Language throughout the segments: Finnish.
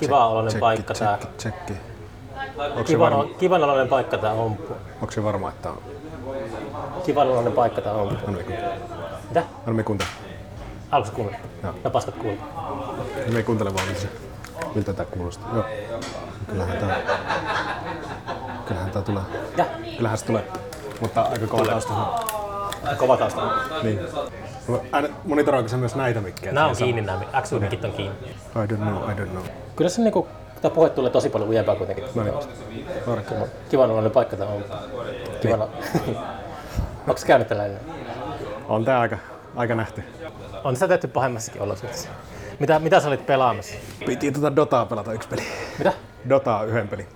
kiva oloinen Tsekki, paikka tää. tsekki, tsekki. Kivan, varma, kivan oloinen paikka tää omppu. onko se varma, että on? Kivan oloinen paikka tää me kuuntele. Mitä? Kuuntele. Alkuus kuunnella? Joo. Ja paskat kuulla. Me kuuntele vaan, miltä, se, miltä tää kuulostaa. Joo. Kyllähän tää... Kyllähän tää tulee. Ja, Kyllähän se tulee. Mutta aika kova tausta. Kova tausta. Niin. Monitoroiko se myös näitä mikkejä? Nää on kiinni nämä, X-mikit on kiinni. I don't know, I don't know. Kyllä se niinku, tää puhe tulee tosi paljon ujempaa kuitenkin. No niin. Markka. Kivan oloinen paikka tää on. Kivana. Onko käynyt tällä ennen? On tää aika, aika nähty. On sitä tehty pahemmassakin olosuhteissa. Mitä, mitä sä olit pelaamassa? Piti tota Dotaa pelata yksi peli. Mitä? Dotaa yhden peli.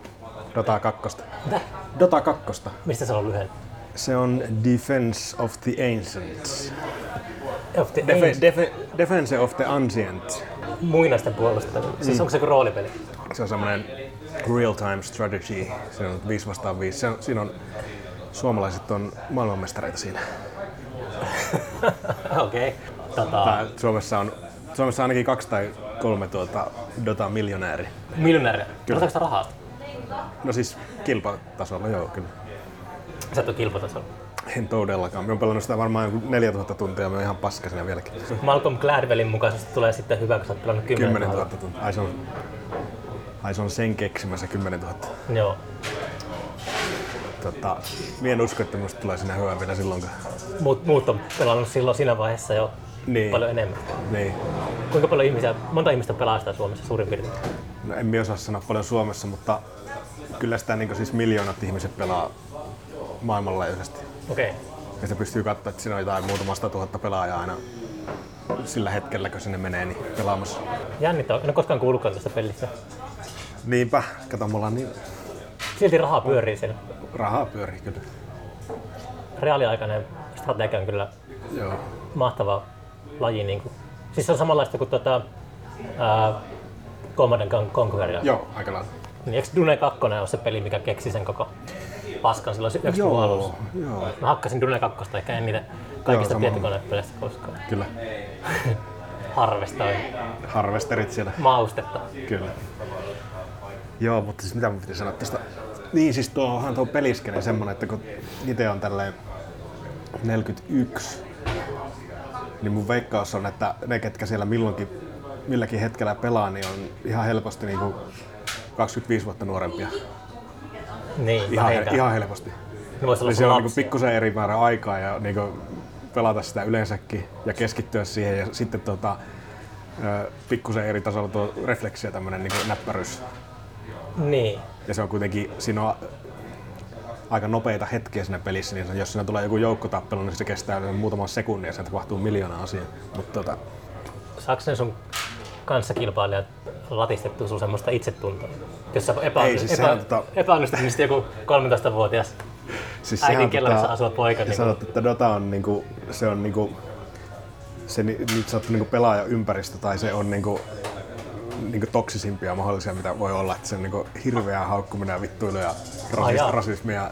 Dotaa kakkosta. Mitä? Dota kakkosta. Mistä se on lyhyen? Se on Defense of the Ancients. Of the Defe, defe, defense of the Ancient. Muinaisten puolustajia. Siis onko se joku roolipeli? Se on semmoinen real-time strategy. Se on 5 vastaan 5. Se on, siinä on, suomalaiset on maailmanmestareita siinä. Okei. Okay. Tota, Suomessa on Suomessa on ainakin kaksi tai kolme tuota Dota-miljonääri. miljonääriä. Otetaanko sitä rahaa? No siis kilpatasolla, joo kyllä. Sä et ole kilpatasolla. En todellakaan. Mä oon pelannut sitä varmaan joku 4000 tuntia ja mä oon ihan paska siinä vieläkin. Malcolm Gladwellin mukaisesti tulee sitten hyvä, kun sä oot pelannut 10 10 000 000. tuntia. Ai se on, ai se on sen keksimä se 10 000. Joo. Tota, mä en usko, että musta tulee sinne hyvä vielä silloinkaan. Muut, muut on pelannut silloin siinä vaiheessa jo Niin. paljon enemmän. Niin. Kuinka paljon ihmisiä, monta ihmistä pelaa sitä Suomessa suurin piirtein? No, en minä osaa sanoa paljon Suomessa, mutta kyllä sitä niin siis miljoonat ihmiset pelaa maailmanlaajuisesti. Okei. Okay. Ja se pystyy katsoa, että siinä on jotain muutamasta tuhatta pelaajaa aina sillä hetkellä, kun sinne menee, niin pelaamassa. Jännittävää. En ole koskaan kuullutkaan tästä pelistä. Niinpä, kato, mulla on niin Silti rahaa pyörii siinä. rahaa pyörii kyllä. Reaaliaikainen strategia on kyllä Joo. mahtava laji. Niin kuin. Siis se on samanlaista kuin tota, ää, Command and Conquer. Joo, aika lailla. Niin, eikö Dune 2 ole se peli, mikä keksi sen koko paskan silloin 90-luvun alussa? joo, Mä hakkasin Dune 2, ehkä en niitä kaikista tietokonepeleistä koskaan. kyllä. Harvestoin Harvesterit siellä, maustetta. kyllä. Joo, mutta siis mitä mun piti sanoa tästä? Niin siis tuohan tuo peliskene semmonen, että kun itse on tälleen 41, niin mun veikkaus on, että ne ketkä siellä milloinkin, milläkin hetkellä pelaa, niin on ihan helposti niinku 25 vuotta nuorempia. Niin, Ihan, vähintään. ihan helposti. Ne vois olla Eli sun siellä on niinku lapsia. pikkusen eri määrä aikaa ja niinku pelata sitä yleensäkin ja keskittyä siihen ja sitten tota, pikkusen eri tasolla tuo refleksi ja tämmönen niinku näppäryys. Niin. Ja se on kuitenkin, siinä on aika nopeita hetkiä siinä pelissä, niin jos siinä tulee joku joukkotappelu, niin se kestää muutaman sekunnin ja se tapahtuu miljoona asiaa. Mutta tota, Saako ne sun kanssakilpailijat latistettua sun semmoista itsetuntoa? Jos sä epä, Ei, siis epä, sehän tota- epäonnistut, joku 13-vuotias siis äidin sehän kellarissa tota- asuva poika. Ja Niin sanot, että Dota on niinku, se on niinku, se ni- niin sanottu niinku pelaajaympäristö tai se on niinku, niinku toksisimpia mahdollisia, mitä voi olla. Että se on niinku hirveää haukkuminen ja vittuilu ja rasis, jaa. rasismia.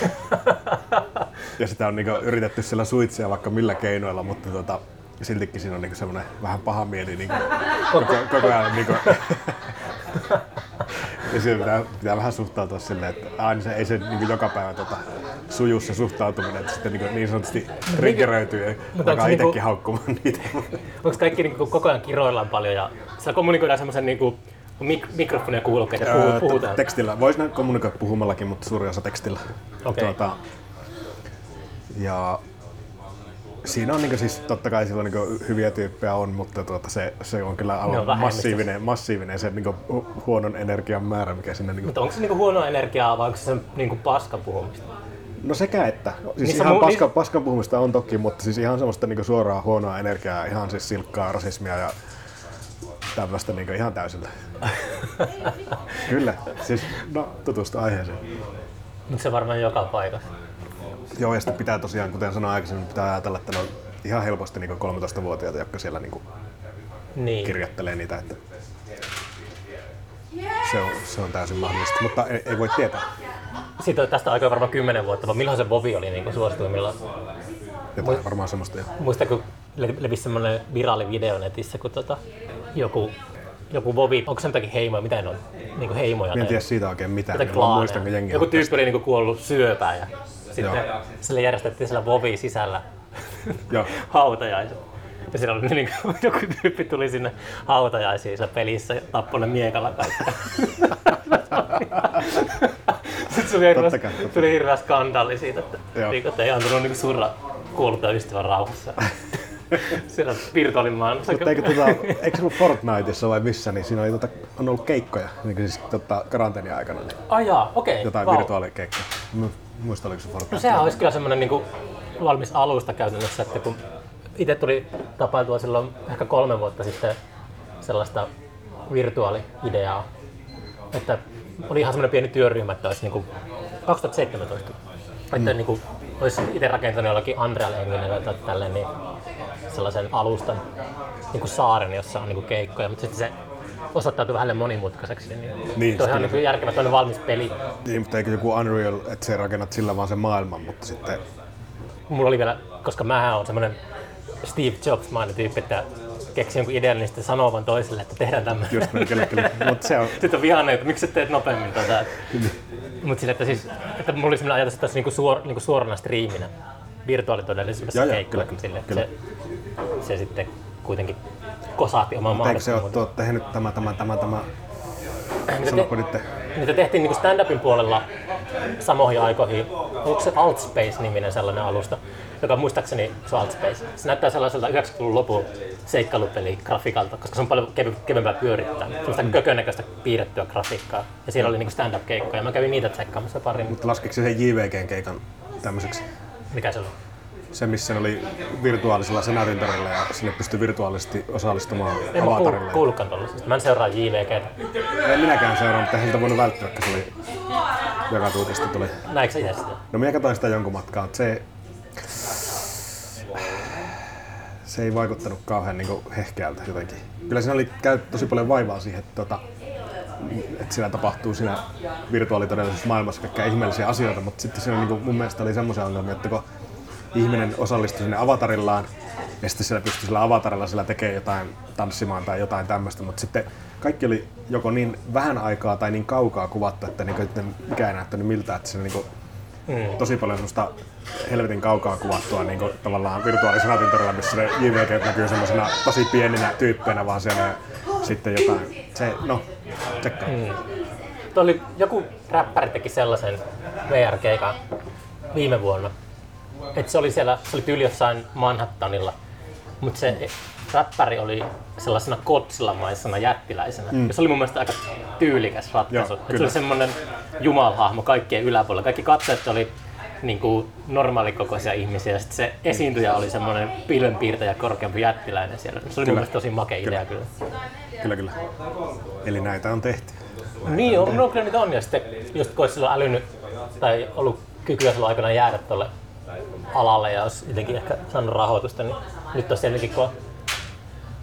ja sitä on niinku yritetty siellä suitsia vaikka millä keinoilla, mutta tota, siltikin siinä on niinku semmoinen vähän paha mieli niinku, koko, koko ajan. Niinku, ja siinä pitää, pitää vähän suhtautua silleen, että aina se ei se niin joka päivä tota, suju se suhtautuminen, että sitten niin, niin sanotusti triggeröityy ja onko alkaa se itsekin niinku- haukkumaan niitä. Onko kaikki niinku koko ajan kiroillaan paljon ja siellä kommunikoidaan semmoisen niinku mik- mikrofonia kuulokkeita ja Öö, puhutaan? Tekstillä. Voisi kommunikoida puhumallakin, mutta suuri osa tekstillä. Okei. Tuota, ja siinä on niin siis, totta kai silloin niin hyviä tyyppejä on, mutta tuota, se, se on kyllä on massiivinen, massiivinen se niin hu- huonon energian määrä, mikä sinne niin Mutta onko se niinku huonoa energiaa vai onko se sen niinku paskan puhumista? No sekä että. Siis Niissä ihan mu- paska, niissä- paskan puhumista on toki, mutta siis ihan semmoista niinku suoraa huonoa energiaa, ihan siis silkkaa rasismia ja tämmöistä niinku ihan täysillä. Kyllä, siis no tutustu aiheeseen. Mutta se varmaan joka paikassa. Joo, ja sitten pitää tosiaan, kuten sanoin aikaisemmin, pitää ajatella, että ne on ihan helposti niinku 13-vuotiaita, jotka siellä niinku Niin. kirjoittelee niitä, että se on, se on täysin mahdollista, mutta ei, ei voi tietää. Siitä on tästä aikaa varmaan 10 vuotta, vaan milloin se Vovi oli niinku suosituimmillaan? Jotain varmaan semmoista jo. Muista, kun le- levisi semmoinen viraali video netissä, kun tota, joku joku Vovi, onko se jotakin heimoja, mitä ne on? Niin heimoja. En tiedä siitä oikein mitään. muistan, kun jengi Joku tyyppi oli niin kuollut syöpään ja sitten sille järjestettiin siellä Vovi sisällä hautajaiset. Ja siellä oli niin kuin, joku tyyppi tuli sinne hautajaisiin pelissä ja tappoi ne miekalla kaikki. Sitten tuli hirveä, kai, tuli hirveä skandaali siitä, että, niin, että ei antanut niin surra kuollutta ystävän rauhassa. siellä virtuaalimaailmassa. Mutta eikö, tota, eikö se ollut Fortniteissa vai missä, niin siinä oli, tota, on ollut keikkoja, niin kuin siis tota, karanteenin aikana, niin Ajaa, okei. jotain vau. virtuaalikeikkoja. Mä muista oliko se Fortnite. No sehän olisi kyllä semmoinen niin valmis alusta käytännössä, että kun itse tuli tapailtua silloin ehkä kolme vuotta sitten sellaista virtuaali-ideaa, että oli ihan semmoinen pieni työryhmä, että olisi niin kuin 2017, että Mm. niin kuin olisi itse rakentanut jollakin Unreal Enginellä tai tälleen niin sellaisen alustan niin kuin saaren, jossa on niin kuin keikkoja, mutta sitten se osoittautui vähän monimutkaiseksi. Niin, Niin, on ihan niin järkevä toinen valmis peli. Niin, mutta eikö joku Unreal, että se rakennat sillä vaan sen maailman, mutta sitten mulla oli vielä, koska mä on semmoinen Steve Jobs-mainen tyyppi, että keksi jonkun idean, niin sitten sanoo vaan toiselle, että tehdään tämmöinen. just niin, kyllä, kyllä. Mutta se on, Sitten on vihainen, että miksi teet nopeammin tätä. Mutta sille, että, siis, että mulla oli semmoinen ajatus, että tässä niinku suor, niinku suorana striiminä virtuaalitodellisuudessa keikkoja, kyllä, sille, kyllä. Se, se, sitten kuitenkin kosahti oman eikö se ole tuo tehnyt tämä, tämä, tämä, tämä, Niitä, sanoppa te, nyt, niitä tehtiin niinku stand-upin puolella samoihin aikoihin. Onko se Altspace-niminen sellainen alusta, joka muistaakseni se on Altspace. Se näyttää sellaiselta 90-luvun lopun seikkailupeli grafiikalta, koska se on paljon kevy, kevyempää pyörittää. Sellaista mm. kökönäköistä piirrettyä grafiikkaa. Ja siellä oli niinku stand-up-keikkoja. Mä kävin niitä tsekkaamassa parin. mutta laskiko se sen JVGn keikan tämmöiseksi? Mikä se oli? Se, missä ne oli virtuaalisella senaatintorilla ja sinne pystyi virtuaalisesti osallistumaan En mä kuul, avatarille. kuullutkaan tuollaisesta. Mä en seuraa JVGtä. En minäkään seuraa, mutta eihän voinut välttyä, kun se oli joka tuutista tuli. Näikö sä sitä? No minä katsoin sitä jonkun matkaa, mutta se, se ei vaikuttanut kauhean niin hehkeältä jotenkin. Kyllä siinä oli käytetty tosi paljon vaivaa siihen, että, tota, että siinä tapahtuu siinä virtuaalitodellisessa maailmassa kaikkia ihmeellisiä asioita, mutta sitten siinä niin kuin, mun mielestä oli semmoisia ongelmia, että kun ihminen osallistui sinne avatarillaan, ja sitten siellä pystyi sillä avatarilla sillä tekemään jotain tanssimaan tai jotain tämmöistä, mutta sitten kaikki oli joko niin vähän aikaa tai niin kaukaa kuvattu, että niin kuin, mikä ei näyttänyt miltä, että siinä niin kuin, Mm. tosi paljon semmoista helvetin kaukaa kuvattua niin kuin, tavallaan virtuaalisen atintorilla, missä ne JVG näkyy semmoisena tosi pieninä tyyppeinä vaan siellä ja sitten jotain. Se, no, tsekkaa. Mm. Tuo oli, joku räppäri teki sellaisen VR-keikan viime vuonna. Että se oli siellä, se oli tyyli jossain Manhattanilla, mutta se räppäri oli sellaisena Godzilla-maisena jättiläisenä. Mm. Ja se oli mun mielestä aika tyylikäs ratkaisu. Joo, Et se kyllä. oli semmoinen jumalhahmo kaikkien yläpuolella. Kaikki katsojat oli niin kuin normaalikokoisia ihmisiä ja sitten se esiintyjä oli semmoinen pilvenpiirtäjä korkeampi jättiläinen siellä. Se oli mun mielestä tosi makea idea kyllä. Kyllä, kyllä. Eli näitä on tehty. Niin, on, no kyllä niitä on. Ja sitten just kun olisi älynyt tai ollut kykyä silloin aikana jäädä tuolle alalle ja olisi jotenkin ehkä saanut rahoitusta, niin nyt tosiaan jotenkin kun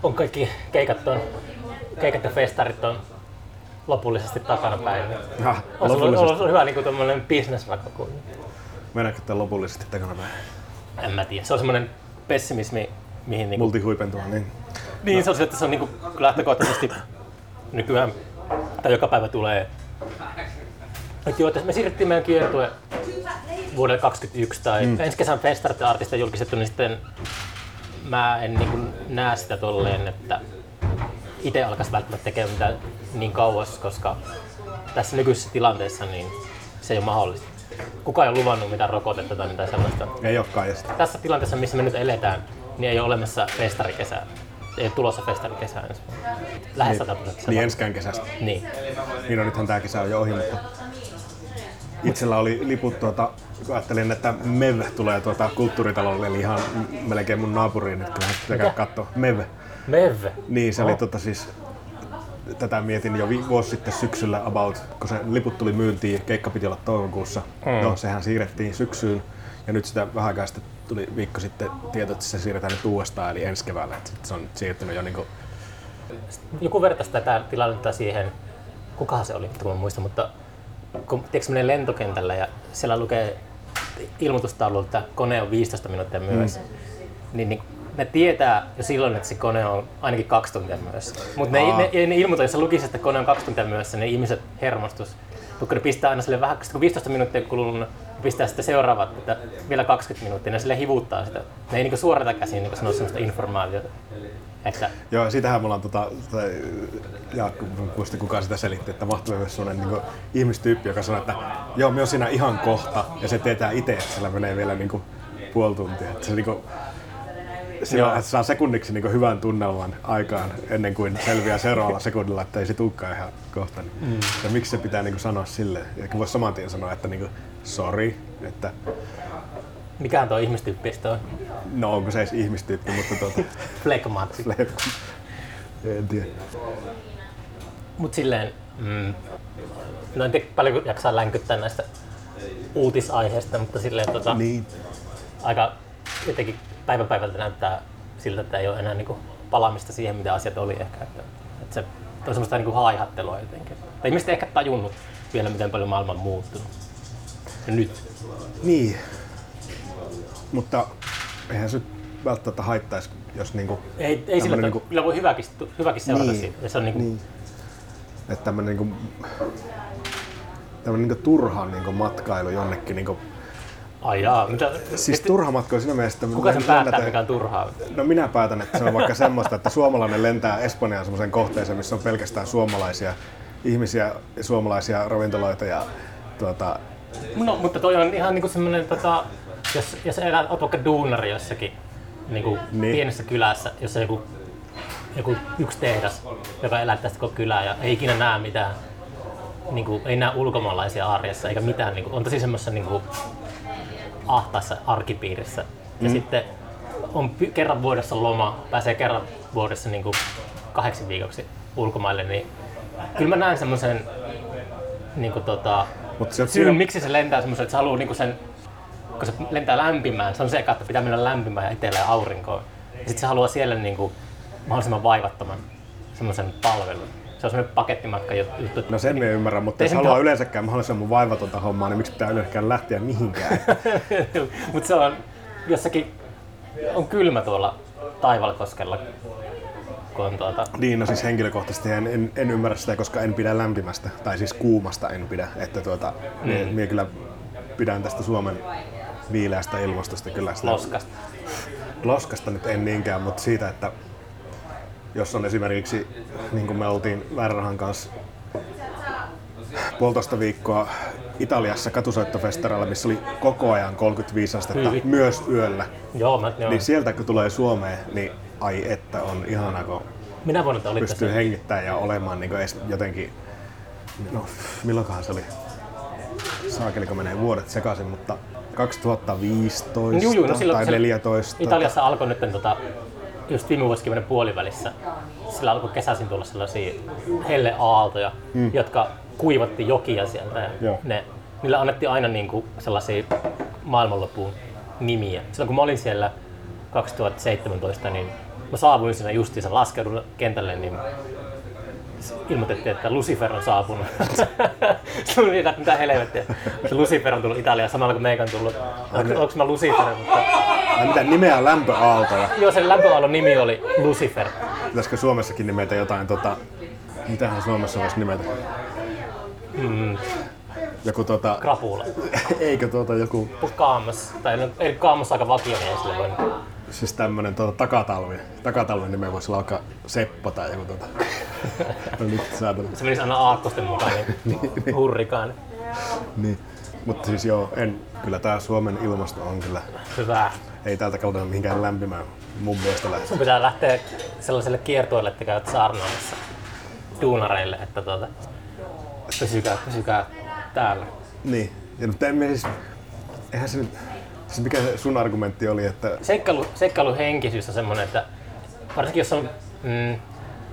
on kaikki keikat, on, keikat ja festarit on lopullisesti takana päin, niin Ah, on se lopullisesti. ollut hyvä niin kuin business rakko. Mennäänkö tämän lopullisesti takana päin? En mä tiedä. Se on semmoinen pessimismi, mihin niin Multihuipentua, niin. Niin, se on se, että se on niinku lähtökohtaisesti nykyään, tai joka päivä tulee. Että joo, me siirrettiin meidän kiertue vuodelle 2021 tai mm. ensi kesän festarit ja artistit julkistettu, niin sitten mä en niinku näe sitä tolleen, että itse alkaisi välttämättä tekemään mitään niin kauas, koska tässä nykyisessä tilanteessa niin se ei ole mahdollista. Kukaan ei ole luvannut mitään rokotetta tai mitään sellaista Ei olekaan. Sitten tässä tilanteessa, missä me nyt eletään, niin ei ole olemassa festarikesää. Ei ole tulossa festarikesää ensi vuonna. Lähes 100 prosenttia. niin enskään kesästä. Niin. Niin no nythän tää kesä on jo ohi, mutta itsellä oli liput tuota, kun ajattelin, että MEV tulee tuota kulttuuritalolle, eli ihan melkein mun naapuriin, että kyllähän sitä käy katsoa. MEV. Mev. Niin, se oli tota siis, tätä mietin jo vuosi sitten syksyllä about, kun se liput tuli myyntiin, keikka piti olla toukokuussa. Mm. No, sehän siirrettiin syksyyn. Ja nyt sitä vähän aikaa sitten tuli viikko sitten tieto, että se siirretään nyt uudestaan, eli ensi keväällä. Et sit se on siirtynyt jo niinku, Joku vertaisi tätä tilannetta siihen, kukahan se oli, kun mä muistan, mutta kun tiedätkö, menee lentokentällä ja siellä lukee ilmoitustaululla, että kone on 15 minuuttia myöhässä, mm. niin, niin ne tietää jo silloin, että se kone on ainakin kaksi tuntia myöhässä. Mutta ne, ne, ne, ilmoita, jos lukisi, että kone on kaksi tuntia myöhässä, niin ihmiset hermostus. Mutta kun ne pistää aina sille vähän, kun 15 minuuttia kulunut, pistää sitten seuraavat, että vielä 20 minuuttia, ne sille hivuttaa sitä. Ne ei niinku suorata käsiin niin sanoa sellaista informaatiota. Että Joo, sitähän me ollaan tota, tai Jaakko, mä en muista kuka sitä selitti, että mahtavaa myös sellainen niin ihmistyyppi, joka sanoo, että joo, me on siinä ihan kohta, ja se tietää itse, että sillä menee vielä niin kuin, puoli tuntia. Että se, niin kuin, sillä, saa sekunniksi niin kuin, hyvän tunnelman aikaan ennen kuin selviää seuraavalla sekunnilla, että ei se tulekaan ihan kohta. Niin. Mm. Ja miksi se pitää niin kuin, sanoa silleen? Eikä voi saman tien sanoa, että niin kuin, sorry, että mikähän tuo ihmistyyppistä on? no onko se edes ihmistyyppi, mutta tuota, Flegmaatti. en tiedä. Mut silleen, mm, no en tiedä paljonko jaksaa länkyttää näistä uutisaiheista, mutta silleen tota, Niin. aika jotenkin päivä päivältä näyttää siltä, että ei ole enää niinku palaamista siihen, mitä asiat oli ehkä. Että, että se on semmoista niinku haihattelua jotenkin. Tai ihmiset ei ehkä tajunnut vielä, miten paljon maailma on muuttunut. Ja nyt. Niin. Mutta eihän se välttämättä haittaisi, jos niinku, Ei, ei sillä niinku- kyllä voi hyväkin, hyväkin seurata Niin, siitä. Se on niinku, niin. että tämmönen niinku, tämmönen niinku turha niinku matkailu jonnekin niinku, ai jaa, mitä, siis turha matkailu siinä mielessä, että kuka sen päättää, lennätään- mikä on turhaa? No minä päätän, että se on vaikka semmoista, että suomalainen lentää Espanjaan semmoiseen kohteeseen, missä on pelkästään suomalaisia ihmisiä, suomalaisia ravintoloita ja tuota, No, mutta toi on ihan niinku semmonen, tota, jos, jos elät, oot vaikka duunari jossakin niinku Niin. pienessä kylässä, jossa joku, joku yksi tehdas, joka elättää sitä koko kylää ja ei ikinä näe mitään, niinku, ei näe ulkomaalaisia arjessa eikä mitään, niinku, on tosi semmoisessa niinku, ahtaassa arkipiirissä. Ja Mm. sitten on py- kerran vuodessa loma, pääsee kerran vuodessa niinku kahdeksi viikoksi ulkomaille, niin kyllä mä näen semmoisen niinku tota, mutta se, syyn, miksi se lentää semmoisen, että se haluaa niinku sen, kun se lentää lämpimään, se on se eka, että pitää mennä lämpimään ja etelä ja aurinkoon. Ja sitten se haluaa siellä niinku mahdollisimman vaivattoman semmoisen palvelun. Se on semmoinen pakettimatka juttu. No sen me ymmärrä, mutta jos haluaa yleensäkään mahdollisimman vaivatonta hommaa, niin miksi pitää yleensäkään lähteä mihinkään? Mutta se on jossakin, on kylmä tuolla Taivalkoskella, kun tuota, Niin, no siis henkilökohtaisesti en, en, en ymmärrä sitä, koska en pidä lämpimästä, tai siis kuumasta en pidä. Että tuota, mm. mie, mie kyllä pidän tästä Suomen viileästä ilmastosta kyllä sitä. loskasta. Loskasta nyt en niinkään, mutta siitä, että jos on esimerkiksi, niin kuin me oltiin Värrahan kanssa puolitoista viikkoa Italiassa katusoittofestareilla, missä oli koko ajan 35 astetta, Hyi. myös yöllä. Joo, mä, joo. Niin sieltä kun tulee Suomeen, niin ai että on ihana, kun Minä vuonna te olitte pystyy se. hengittämään ja olemaan niin edes jotenkin, no milloinkohan se oli, saakeliko menee vuodet sekaisin, mutta 2015 Juu, juu, no silloin tai se- 14. Italiassa alkoi nyt tota, just viime vuosikymmenen puolivälissä, sillä alkoi kesäisin tulla sellaisia helleaaltoja, mm. jotka kuivatti jokia sieltä. Ja Joo. ne, niillä annettiin aina niinku sellaisia maailmanlopun nimiä. Silloin kun mä olin siellä 2017, niin mä saavuin siinä justiinsa laskeudun kentälle, niin ilmoitettiin, että Lucifer on saapunut. Se oli että mitä helvettiä. Se Lucifer on tullut Italiaan samalla kun meikä on tullut. Onko, onko mä Lucifer, mutta Ai mitä nimeä on lämpöaaltoja? Joo, sen lämpöaallon nimi oli Lucifer. Pitäisikö Suomessakin nimetä jotain tota, mitähän Suomessa voisi nimetä? Mm, Joku tota, krapula. eikö tuota joku, Kaamos. Tai no, ei Kaamos aika vakiomies sille voi. Siis tämmönen tuota, takatalvi. Takatalven nime voisi olla vaikka Seppo tai joku tota. No nyt saatana. Se menisi aina aakkosten mukaan, niin hurrikaan. Niin. Mutta siis joo, en, kyllä tää Suomen ilmasto on kyllä, Hyvä. ei täältä kaudella mihinkään lämpimään mun mielestä lähde. Sun pitää lähteä sellaiselle kiertueelle, että käyt saarnaamassa duunareille, että tuota, pysykää, pysykää täällä. Niin, ja mutta emme siis, eihän se nyt, siis mikä se sun argumentti oli, että Seikkailu, seikkailuhenkisyys on semmoinen, että varsinkin jos on, mm,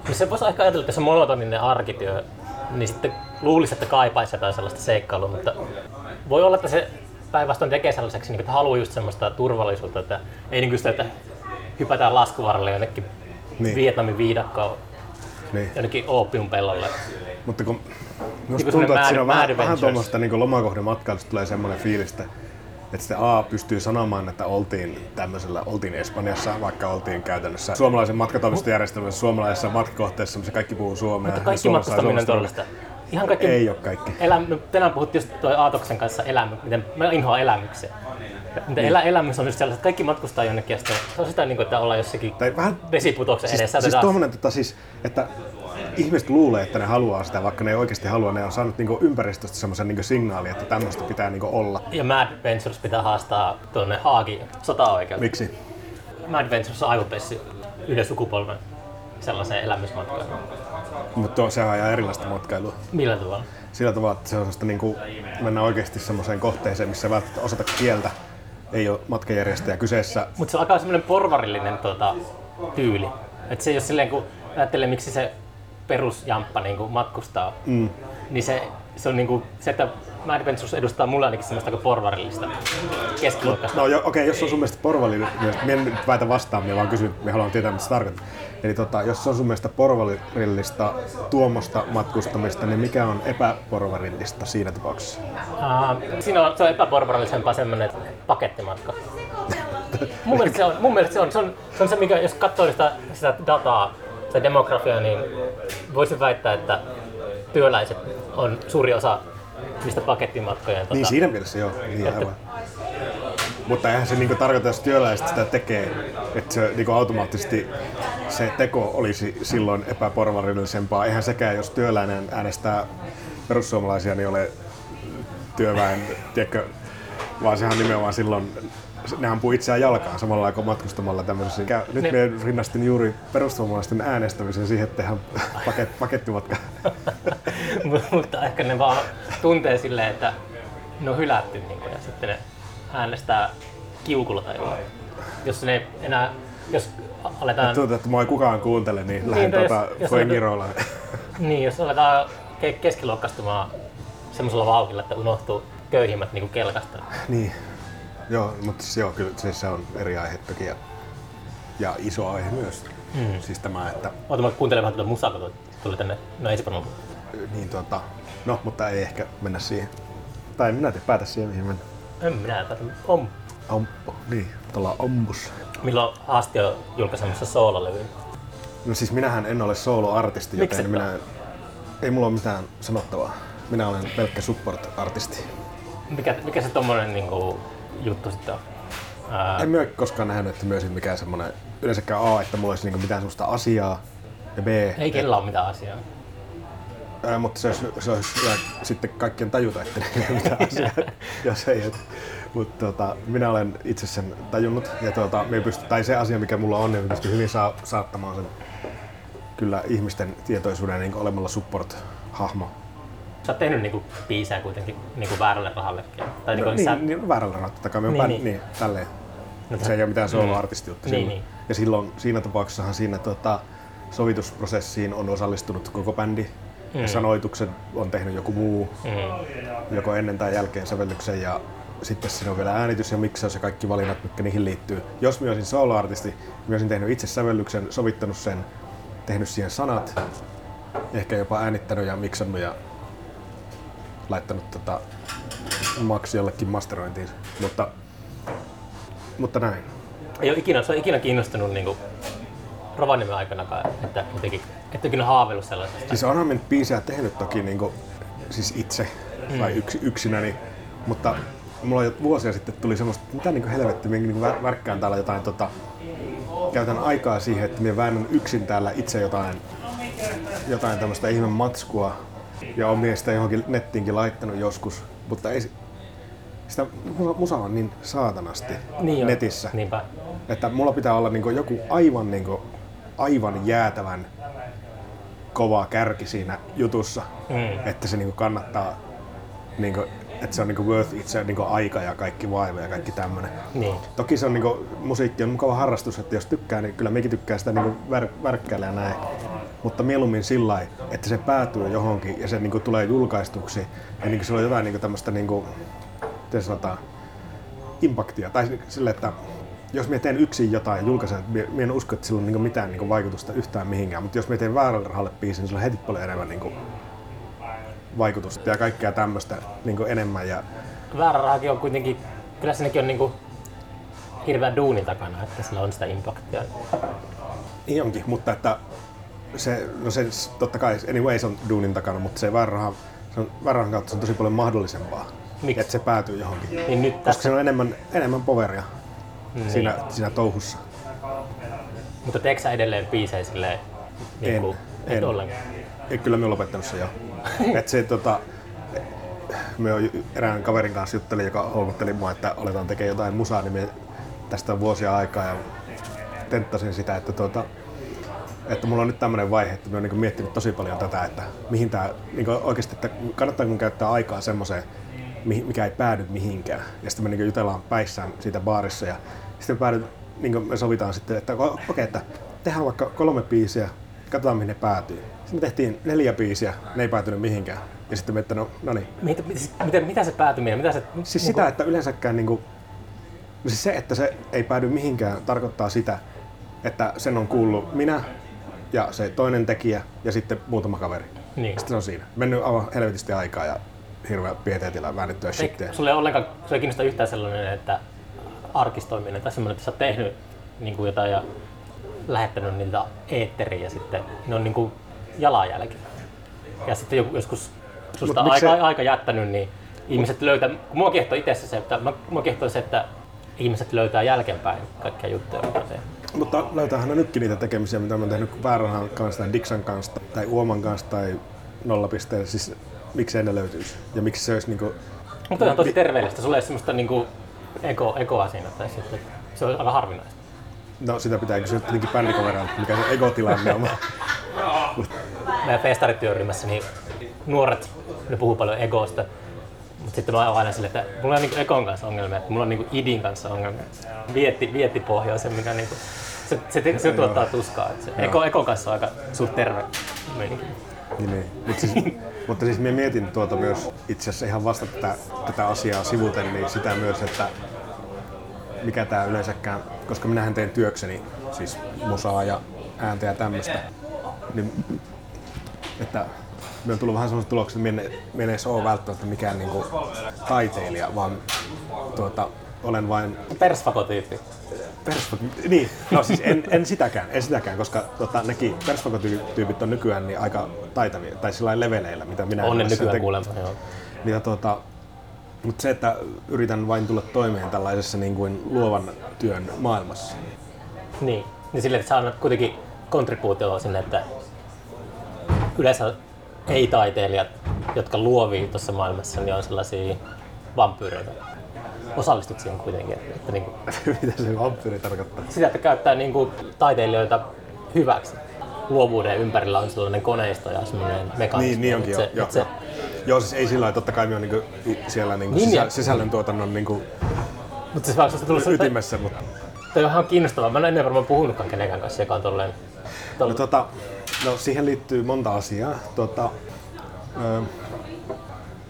niin se voisi ehkä ajatella, että jos on monotoninen arkityö, niin sitten luulisi, että kaipaisi jotain sellaista seikkailua, mutta voi olla, että se päinvastoin tekee sellaiseksi, niin että haluaa just semmoista turvallisuutta, että ei niin kuin sitä, että hypätään laskuvarrelle jonnekin Niin. Vietnamin viidakkoon, niin. jonnekin oopiumpellolle. Mutta kun Niin musta kuin tuntuu, että siinä on vähän, vähän tuommoista niin lomakohdematkailusta tulee semmoinen fiilis, että sitten A pystyy sanomaan, että oltiin tämmöisellä, oltiin Espanjassa, vaikka oltiin käytännössä suomalaisen matkatoimistojärjestelmässä, suomalaisessa matkakohteessa, missä kaikki puhuu suomea. Mutta kaikki Suomessa matkustaminen on tuollaista. Ihan kaikki... Ei ole kaikki. Eläm... No, tänään puhuttiin just toi Aatoksen kanssa elämä, miten mä inhoan elämyksiä. Mutta elä, elämys on just sellaista, että kaikki matkustaa jonnekin ja sitten se on sitä, niin kuin, että ollaan jossakin Tai vähän vesiputouksen Siis, edessä. siis otetaan- tuommoinen, tota, siis, että ihmiset luulee, että ne haluaa sitä, vaikka ne ei oikeasti halua. Ne on saanut niinku ympäristöstä semmoisen niinku signaalin, että tämmöistä pitää niinku olla. Ja Mad Ventures pitää haastaa tuonne Haagin sotaoikeuteen. Miksi? Mad Ventures on aivopessi yhden sukupolven sellaiseen elämysmatkaan. Mutta se on ihan erilaista matkailua. Millä tavalla? Sillä tavalla, että se on sellaista niinku, mennä oikeasti semmoiseen kohteeseen, missä välttämättä osata kieltä. Ei ole matkajärjestäjä kyseessä. Mutta se on aika semmoinen porvarillinen tota, tyyli. Et se ei ole silleen, kun ajattelee, miksi se perusjamppa niin kuin matkustaa, mm. niin se, se on niin kuin, se, että Mad edustaa mulle ainakin semmoista aika porvarillista keskiluokkaista. No jo, okei, okay, jos se on sun mielestä porvallinen, minä en nyt väitä vastaan, minä vaan kysyn, me haluan tietää, mitä se tarkoittaa. Eli tota, jos se on sun mielestä porvarillista tuommoista matkustamista, niin mikä on epäporvarillista siinä tapauksessa? Uh, siinä on, se on epäporvarillisempaa semmoinen pakettimatka. mun mielestä se on, mun mielestä se on, se on, se on se, mikä, jos katsoo sitä, sitä dataa, sitä demografiaa, niin voisin väittää, että työläiset on suuri osa niistä pakettimatkojen. Niin tota, siinä mielessä joo, niin aivan. Mutta eihän se niinku tarkoita, jos työläiset sitä tekee, että se niinku automaattisesti se teko olisi silloin epäporvarillisempaa. Eihän sekään, jos työläinen äänestää perussuomalaisia, niin ole työväen, tiedätkö, vaan sehän nimenomaan silloin ne ampuu itseään jalkaan samalla kuin matkustamalla tämmöisiä. Käy- Nyt Ne- me rinnastin juuri perussuomalaisten äänestämisen siihen, että tehdään paket, pakettimatka. mutta ehkä ne vaan tuntee silleen, että ne on hylätty niin kuin, ja sitten ne äänestää kiukulla tai jollain. Jos ne enää, jos aletaan, Tuntuu, että mua ei kukaan kuuntele, niin lähden tai jos- tuota jos Fuengirolla. niin, jos aletaan ke- keskiluokkastumaan semmoisella vauhdilla, että unohtuu köyhimmät niin kuin kelkasta. Niin. Joo, mutta siis joo, kyllä siis se on eri aihe toki ja, ja iso aihe myös. Mm. Siis tämä, että Oota, mä kuuntelen vähän tuota musaa, kun tuli tänne. No ei se varmaan. niin tota, no, mutta ei ehkä mennä siihen. Tai en minä tee päätä siihen, mihin mennä. En minä päätä. On. Amppo, niin, tuolla ampus. Milloin Haasti on julkaisemassa soololevyä? No siis minähän en ole solo-artisti, Miksi joten et minä, ei mulla ole mitään sanottavaa. Minä olen pelkkä support-artisti. Mikä, mikä se tommonen niinku, juttu sitten on? Ää, En myö koskaan nähnyt, että myös mikään semmonen, yleensäkään A, että mulla olisi niinku mitään sellaista asiaa, ja B, ei kellä ole mitään asiaa. Ää, mutta se olisi, se olisi hyvä sitten kaikkien tajuta, että ei ole mitään asiaa, jos ei. Et. Mutta tota, minä olen itse sen tajunnut ja tota, me pysty, tai se asia, mikä mulla on, niin pystyn hyvin saa, saattamaan sen kyllä ihmisten tietoisuuden niin olemalla support-hahmo. Sä oot tehnyt niinku biisejä kuitenkin niinku väärälle rahallekin. Tai niinku, niin, sä, niin, väärällä rahoilla, totta kai me Niin, niin, niin. niin. niin, tälleen. No, se ei ole mitään solo-artisti juttu Niin, niin. Ja silloin siinä tapauksessahan siinä tota, sovitusprosessiin on osallistunut koko bändi. Mm. Ja sanoituksen on tehnyt joku muu, mm, joko ennen tai jälkeen sävellyksen ja sitten siinä on vielä äänitys ja miksaus ja kaikki valinnat, mitkä niihin liittyy. Jos minä olisin solo-artisti, minä olisin tehnyt itse sävellyksen, sovittanut sen, tehnyt siihen sanat, ehkä jopa äänittänyt ja miksannut ja laittanut tota, maksi jollekin masterointiin. Mutta, mutta näin. ei ole ikinä, se on ikinä kiinnostunut niinku Rovaniemen aikanakaan, että jotenkin, et ikinä haaveillut sellaisesta. Siis onhan me nyt biisejä tehnyt toki niin kuin, siis itse tai yksi, yksinäni, mutta mulla jo vuosia sitten tuli semmoista, että mitä niin helvettiä, minä niin vär, värkkään täällä jotain, tota, käytän aikaa siihen, että minä väännän yksin täällä itse jotain, jotain tämmöistä ihme matskua ja olen minä sitä johonkin nettiinkin laittanut joskus, mutta ei, sitä musa- on niin saatanasti Niin on. netissä. Niinpä. Että mulla pitää olla niinku joku aivan, niinku, aivan jäätävän kova kärki siinä jutussa, Mm. että se niinku kannattaa, niinku, että se on niinku worth it, se niinku aika ja kaikki vaiva ja kaikki tämmönen. Niin. Toki se on niinku, musiikki on mukava harrastus, että jos tykkää, niin kyllä mekin tykkää sitä niinku vär, värkkäillä ja näin. Mutta mieluummin sillä että se päätyy johonkin ja se niinku tulee julkaistuksi ja niinku sillä on jotain niinku tämmöistä, niinku, miten sanotaan, impaktia. Tai sille, että jos mä teen yksin jotain ja julkaisen, mä mä en usko, että sillä on niinku mitään niinku vaikutusta yhtään mihinkään. Mutta jos mä teen väärälle rahalle biisin, niin sillä on heti paljon enemmän niinku vaikutusta ja kaikkea tämmöistä niinku enemmän. Ja Väärä rahakin on kuitenkin kyllä siinäkin on niinku hirveän duunin takana, että sillä on sitä impactia. Niin onkin, mutta että se, no se totta kai anyways on duunin takana, mutta se väärän se on, väärän kautta se on tosi paljon mahdollisempaa. Miksi? Että se päätyy johonkin. Niin nyt Koska tässä, siinä on enemmän, enemmän poveria niin. siinä, siinä touhussa. mutta teekö sä edelleen biisejä silleen, En, niinku, et en. ollenkaan? Ei, kyllä me lopettanut se jo. Et se, tota, me on erään kaverin kanssa juttelin, joka houkutteli mua, että aletaan tekemään jotain musaa, niin me tästä on vuosia aikaa ja tenttasin sitä, että, tota, että mulla on nyt tämmöinen vaihe, että mä oon niin miettinyt tosi paljon tätä, että mihin tää, niin oikeasti, että kannattaa kun käyttää aikaa semmoiseen, mikä ei päädy mihinkään. Ja sitten me niin jutellaan päissään siitä baarissa ja sitten me, päädy, niin me sovitaan sitten, että okei, että tehdään vaikka kolme biisiä, katsotaan mihin ne päätyy. Sitten me tehtiin neljä biisiä, ne ei päätynyt mihinkään. Ja sitten me, että no, no niin. Mitä, siis mitä, mitä se päätyminen, mitä se... Siis sitä, että yleensäkään niinku, no siis se, että se ei päädy mihinkään, tarkoittaa sitä, että sen on kuullut minä ja se toinen tekijä ja sitten muutama kaveri. Niin. Sitten se on siinä. Mennyt aivan helvetisti aikaa ja hirveä pieteetillä väännettyä shittiä. Sulle ei ollenkaan, sulle ei kiinnosta yhtään sellainen, että arkistoiminen tai semmoinen, että sä oot tehnyt niin kuin jotain ja lähettänyt niitä eetteriin ja sitten ne on niin kuin jalanjälki. Ja sitten joku, joskus susta aika, se- aika jättänyt, niin ihmiset löytää, kun mua kiehtoo itse se, että, mä- mua kiehtoo se, että ihmiset löytää jälkeenpäin kaikkia juttuja, mitä teen. Mutta löytäähän ne nytkin niitä tekemisiä, mitä mä oon tehnyt Väärähän kanssa tai Dixon kanssa tai Uoman kanssa tai nollapisteen. Siis miksei ne löytyisi? Ja miksi se olisi niinku... Mutta on tosi terveellistä, sulla ei ole semmoista niin kuin eko, ekoa siinä, tai sitten se on aika harvinaista. No sitä pitää kysyä tietenkin bändikavereilta, mikä se egotilanne on. meidän festarityöryhmässä niin nuoret, ne puhuu paljon egosta. Mutta sitten mä oon aina silleen, että mulla on niinku ekon kanssa ongelmia, että mulla on niinku idin kanssa ongelmia. Vietti, viettipohjaisen, mikä niinku, se, se, se, se tuottaa tuskaa. Et se eko, ekon kanssa on aika suht terve meininki. Niin, niin. Mut siis, mutta siis minä mietin tuota myös itse asiassa ihan vasta tätä, tätä asiaa sivuten, niin sitä myös, että mikä tämä yleensäkään, koska minähän teen työkseni siis musaa ja ääntä ja tämmöistä, niin että me on tullut vähän sellaiset tulokset, että minä en- edes ole välttämättä mikään niinku taiteilija, vaan tuota, olen vain Persfakotyyppi. Persfak- niin, no siis en, en sitäkään, en sitäkään, koska tota, nekin persfakotyypit on nykyään niin aika taitavia, tai sillä leveleillä, mitä minä On ne nykyään tek- kuulemma, joo. Ja tota, mutta se, että yritän vain tulla toimeen tällaisessa niin kuin luovan työn maailmassa. Niin, niin silleen, että sä annat kuitenkin kontribuutioa sinne, että yleensä ei-taiteilijat, jotka luovii tuossa maailmassa, niin on sellaisia vampyyreitä. Osallistut siihen kuitenkin. Että, että niin kuin, Mitä se vampyyri tarkoittaa? sitä, että käyttää niin kuin, taiteilijoita hyväksi. Luovuuden ympärillä on sellainen koneisto ja sellainen mekanismi. Niin, niin onkin että jo. se, joo, että se, joo, siis ei sillä lailla, totta kai me on niinku siellä niinku Niin, sisä, sisällöntuotannon niinku mutta siis se tullut ytimessä, mutta toi on ihan kiinnostavaa. Mä en ennen varmaan puhunutkaan kenenkään kanssa, joka on tolleen, No, tolleen tota, no siihen liittyy monta asiaa. Tota, ö,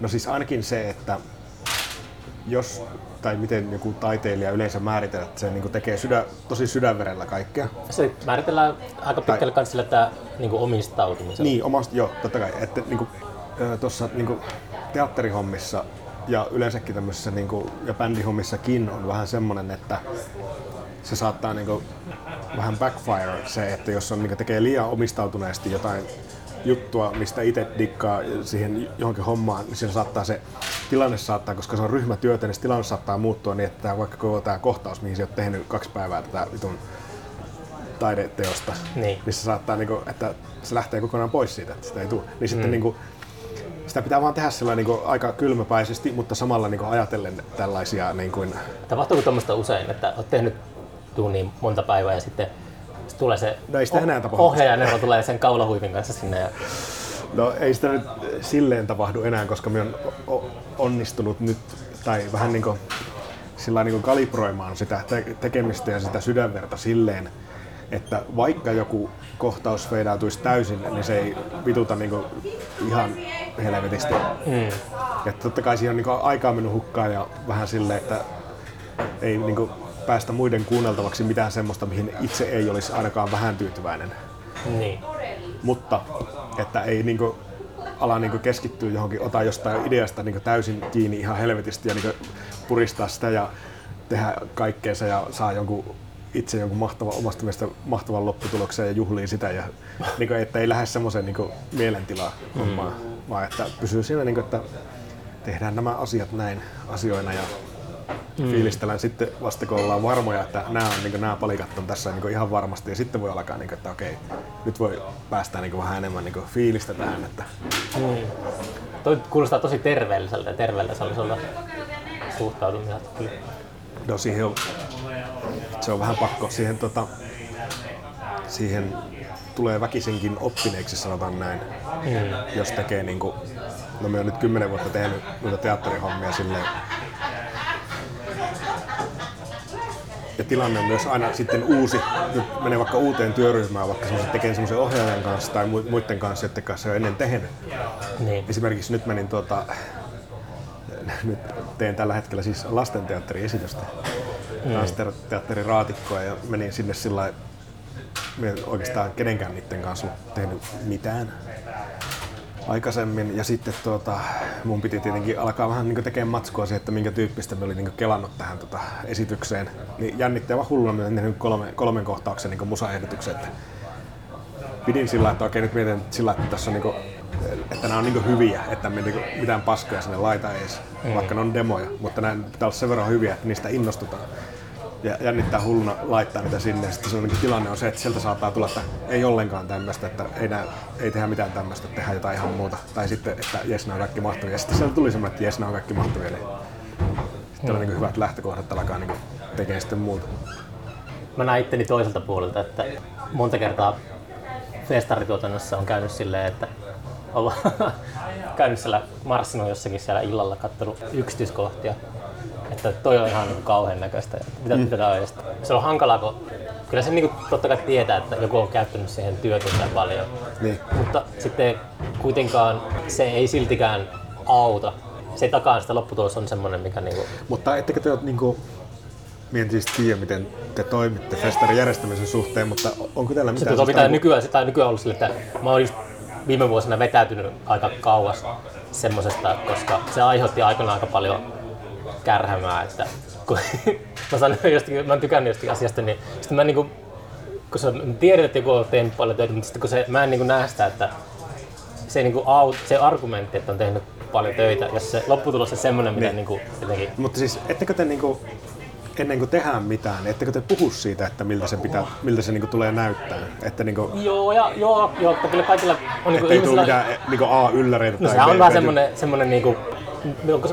no siis ainakin se, että jos tai miten joku taiteilija yleensä määritellä, että se niin tekee sydän, tosi sydänverellä kaikkea. Se määritellään aika pitkälle kanssa sillä, että niin kuin omistautumisen. Niin, omasta, joo, totta kai. Että niin tuossa niin teatterihommissa ja yleensäkin tämmöisissä niin kuin, ja bändihommissakin on vähän semmoinen, että se saattaa niin kuin, vähän backfire se, että jos on, niin tekee liian omistautuneesti jotain juttua, mistä itse dikkaa siihen johonkin hommaan, niin siinä saattaa se tilanne saattaa, koska se on ryhmätyötä, niin se tilanne saattaa muuttua niin, että vaikka koko tämä kohtaus, mihin se on tehnyt kaksi päivää tätä vitun taideteosta, Niin. niin se saattaa, niinku, että se lähtee kokonaan pois siitä, että sitä ei tule. Niin sitten Mm. niinku, sitä pitää vaan tehdä sillä niinku, aika kylmäpäisesti, mutta samalla niinku, ajatellen tällaisia niin kuin, Tapahtuuko tuommoista usein, että olet tehnyt duunia monta päivää ja sitten sit tulee se No ei sitä enää tapahdu. ohjaaja tulee sen kaulahuipin kanssa sinne ja No ei sitä nyt silleen tapahdu enää, koska me on onnistunut nyt, tai vähän niin kuin, sillä niin kuin kalibroimaan sitä te- tekemistä ja sitä sydänverta silleen, että vaikka joku kohtaus feidautuisi täysin, niin se ei vituta niin kuin ihan helvetisti. mm, Että totta kai siihen on niin aikaa mennyt hukkaan ja vähän silleen, että ei niin kuin päästä muiden kuunneltavaksi mitään semmoista, mihin itse ei olisi ainakaan vähän tyytyväinen niin. mutta että ei niinku, ala niin keskittyä johonkin, ota jostain ideasta niin täysin kiinni ihan helvetisti ja niin puristaa sitä ja tehdä kaikkeensa ja saa jonkun itse jonkun mahtavan, omasta mielestä mahtavan lopputuloksen ja juhlii sitä, ja, niin kuin, että ei lähde semmoiseen niin mielentilaa mm. vaan että pysyy siinä, niin kuin, että tehdään nämä asiat näin asioina ja mm. fiilistellään sitten vasta kun ollaan varmoja, että nämä, on, niin kuin, nämä palikat on tässä niin kuin ihan varmasti ja sitten voi alkaa, niin kuin, että okei, nyt voi päästä niin kuin, vähän enemmän niin kuin, fiilistä tähän. Että... Mm. Toi kuulostaa tosi terveelliseltä ja terveelliseltä suhtautumiselta. No siihen on, se on vähän pakko. Siihen, tota, siihen tulee väkisinkin oppineeksi, sanotaan näin, mm. jos tekee niin kuin, no me on nyt kymmenen vuotta tehnyt noita teatterihommia silleen, ja tilanne on myös aina sitten uusi, nyt menee vaikka uuteen työryhmään, vaikka tekee semmoisen ohjaajan kanssa tai muiden kanssa, joiden kanssa on ennen tehnyt. Niin. Esimerkiksi nyt menin tuota, nyt teen tällä hetkellä siis lastenteatteriesitystä, mm. lastenteatterin raatikkoa ja menin sinne sillä oikeastaan kenenkään niiden kanssa tehnyt mitään aikaisemmin. Ja sitten tuota, mun piti tietenkin alkaa vähän niin tekemään matskua siihen, että minkä tyyppistä me oli niin kelannut tähän tuota, esitykseen. Niin jännittävä hulluna mä tehnyt kolme, kolmen kohtauksen niin musaehdotuksen. Että pidin sillä, että okei nyt mietin sillä, että tässä on niin kuin, että nämä on niin hyviä, että me niin mitään paskoja sinne laita edes, mm. vaikka ne on demoja, mutta nämä pitää olla sen verran hyviä, että niistä innostutaan ja jännittää hulluna laittaa niitä sinne. Sitten se on, niin tilanne on se, että sieltä saattaa tulla, että ei ollenkaan tämmöistä, että ei, nää, ei tehdä mitään tämmöistä, että tehdään jotain ihan muuta. Tai sitten, että jes, nämä on kaikki mahtavia. Ja sitten sieltä tuli semmoinen, että jes, nämä on kaikki mahtavia. Niin sitten on niin hyvät lähtökohdat, alkaa niin tekemään sitten muuta. Mä näin itteni toiselta puolelta, että monta kertaa festarituotannossa on käynyt silleen, että ollaan käynyt siellä marssinut jossakin siellä illalla katsonut yksityiskohtia että toi on ihan niin kauhean näköistä. Mitä, mm. mitä tää on? Se on hankalaa, kun kyllä se niin kuin, totta kai tietää, että joku on käyttänyt siihen työtunteja paljon. Niin. Mutta sitten kuitenkaan se ei siltikään auta. Se ei takaa sitä lopputulos on semmoinen, mikä niinku... Mutta ettekö te ole niinku Mietin siis tiedä, miten te toimitte festarin järjestämisen suhteen, mutta onko teillä mitään... Se mitään nykyään, sitä nykyään ollut sille, että mä oon just viime vuosina vetäytynyt aika kauas semmoisesta, koska se aiheutti aikanaan aika paljon kärhämää, että kun mä, sanon jostakin, mä tykännyt jostakin asiasta, niin sitten mä niinku, kun sä tiedät, että joku on tehnyt paljon töitä, mutta sitten kun se, mä en niinku näe sitä, että se, niinku, se argumentti, että on tehnyt paljon töitä, jos se lopputulos on semmoinen, mitä niin. niinku, jotenkin... Mutta siis ettekö te niinku, ennen kuin tehdään mitään, ettekö te puhu siitä, että miltä se, pitää, miltä se niinku tulee näyttää? Että niinku, joo, ja, joo, joo, kyllä kaikilla on niinku ei tule mitään niinku A-ylläreitä no, tai se on vähän semmoinen, semmoinen niinku,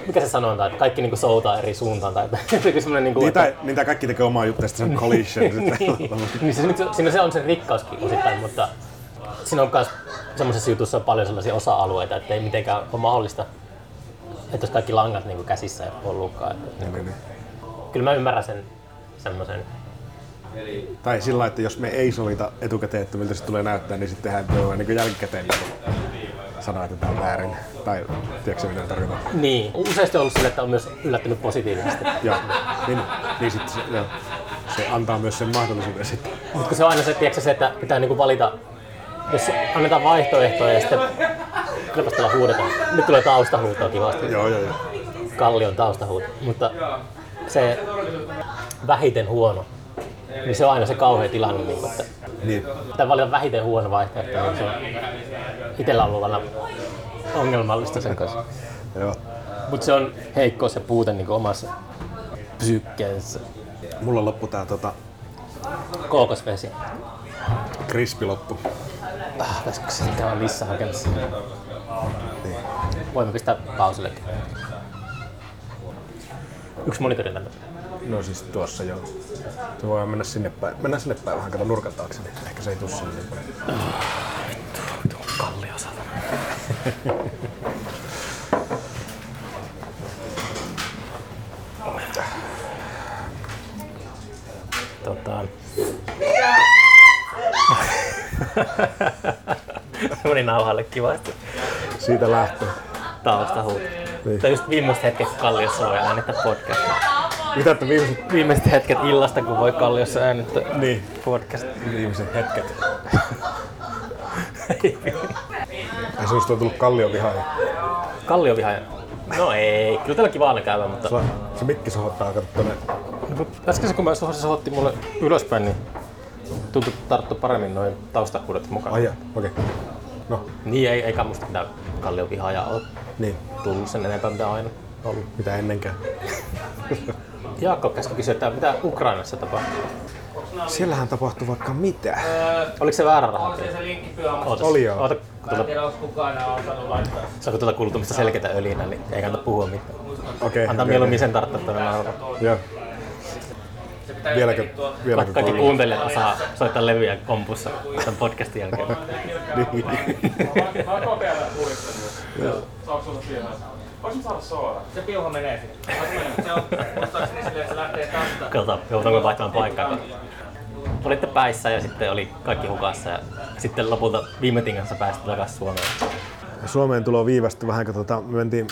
mikä se sanonta, että kaikki niinku soutaa eri suuntaan tai semmoinen niinku, niin, tai, niin tai kaikki tekee omaa juttua, sitten se on collision. niin, niin se, siinä se on se rikkauskin osittain, mutta siinä on myös semmoisessa jutussa paljon sellaisia osa-alueita, että ei mitenkään ole mahdollista, että jos kaikki langat niinku käsissä ei ollutkaan. Että, niin, niin, niin kyllä mä ymmärrän sen semmoisen. Tai sillä että jos me ei sovita etukäteen, että miltä se tulee näyttää, niin sitten tehdään voi niin jälkikäteen sanoa, että tämä on väärin. Tai tiedätkö mitä tarkoitan? Niin. Useasti on ollut sille, että on myös yllättynyt positiivisesti. joo. Niin, niin sitten se, joo. se antaa myös sen mahdollisuuden sitten. Mutta se on aina se, tiedätkö, se, että pitää niinku valita, jos annetaan vaihtoehtoja ja sitten klepastella huudetaan. Nyt tulee taustahuutoa kivasti. Joo, joo, joo. Kallion taustahuuto. Mutta se vähiten huono, niin se on aina se kauhea tilanne. Niin, että niin. Pitää valita vähiten huono vaihtoehto, niin se on itsellä ollut aina ongelmallista sen kanssa. Joo. Mutta se on heikkous ja puute niin omassa psyykkeessä. Mulla loppu tää tota... Kookosvesi. Krispi loppu. Ah, pitäisikö se käydä lisää hakemassa? Niin. Voimme pistää pausille. Yksi monitori tänne. No siis tuossa joo. Se voi mennä sinne päin. Mennään sinne päin vähän kato nurkan taakse, niin ehkä se ei tuu sinne. Vittu, vittu kallio tota... Moni nauhalle kivasti. Siitä lähtee. Taustahuuto. Niin. Tai just viimeiset hetket Kalliossa voi äänittää podcastia. Mitä viimeiset... Viimeiset hetket illasta, kun voi Kalliossa äänittää niin. podcast. Viimeiset hetket. Ai sinusta on tullut kallion vihaaja. Kalliovihaaja. No ei, kyllä täällä kiva aina käydä, mutta... Se, se mikki sohottaa, kato tonne. Äsken se kun mä se sohotti mulle ylöspäin, niin tuntui tarttu paremmin noin taustahuudet mukaan. Ai okei. Okay. No, Niin, ei, eikä musta mitään kalliovihaajaa ole niin. tullut sen enempää mitä aina ollut. Mitä ennenkään. Jaakko käski kysyä, että mitä Ukrainassa tapahtuu? Siellähän tapahtuu vaikka mitä. Oliko se väärä raha? Ootas, Oli joo. Oota, kun Mä en tuota, tiedä, onko kukaan enää osannut laittaa. saako tuota kulutumista selkeitä öljynä, niin ei kannata puhua mitään. Okei. Antaa okei, mieluummin sen tarttua tuonne nauraa. okei. Joo. Vieläkö, vieläkö Kaikki kuuntelijat osaa soittaa levyjä kompussa tämän podcastin jälkeen. Niin. Voisin saada suoraan. Se piuha menee sinne. Se on muistaakseni silleen, että se lähtee tästä. Katsotaan, vaihtamaan paikkaa. Olitte päissä ja sitten oli kaikki hukassa ja sitten lopulta viime tingassa pääsitte takaisin Suomeen. Suomeen tulo viivästyi vähän, kun tota, me mentiin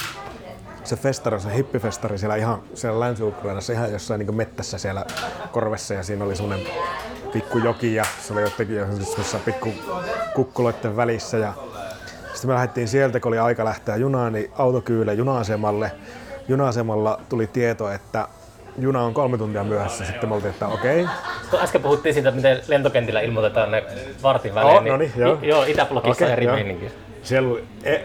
se festari, se hippifestari siellä ihan siellä Länsi-Ukrainassa, ihan jossain niin mettässä siellä korvessa ja siinä oli semmoinen pikku joki ja se oli jotenkin jossain pikku kukkuloiden välissä ja sitten me lähdettiin sieltä, kun oli aika lähteä junaan, niin autokyyle juna-asemalle. Juna-asemalla tuli tieto, että juna on kolme tuntia myöhässä. Sitten me oltiin, että okei, Kun äsken puhuttiin siitä, että miten lentokentillä ilmoitetaan ne vartin välein, Oh, no niin, joo. i- joo, Itäblogissa Okei, eri joo. meininki. Siellä oli, e,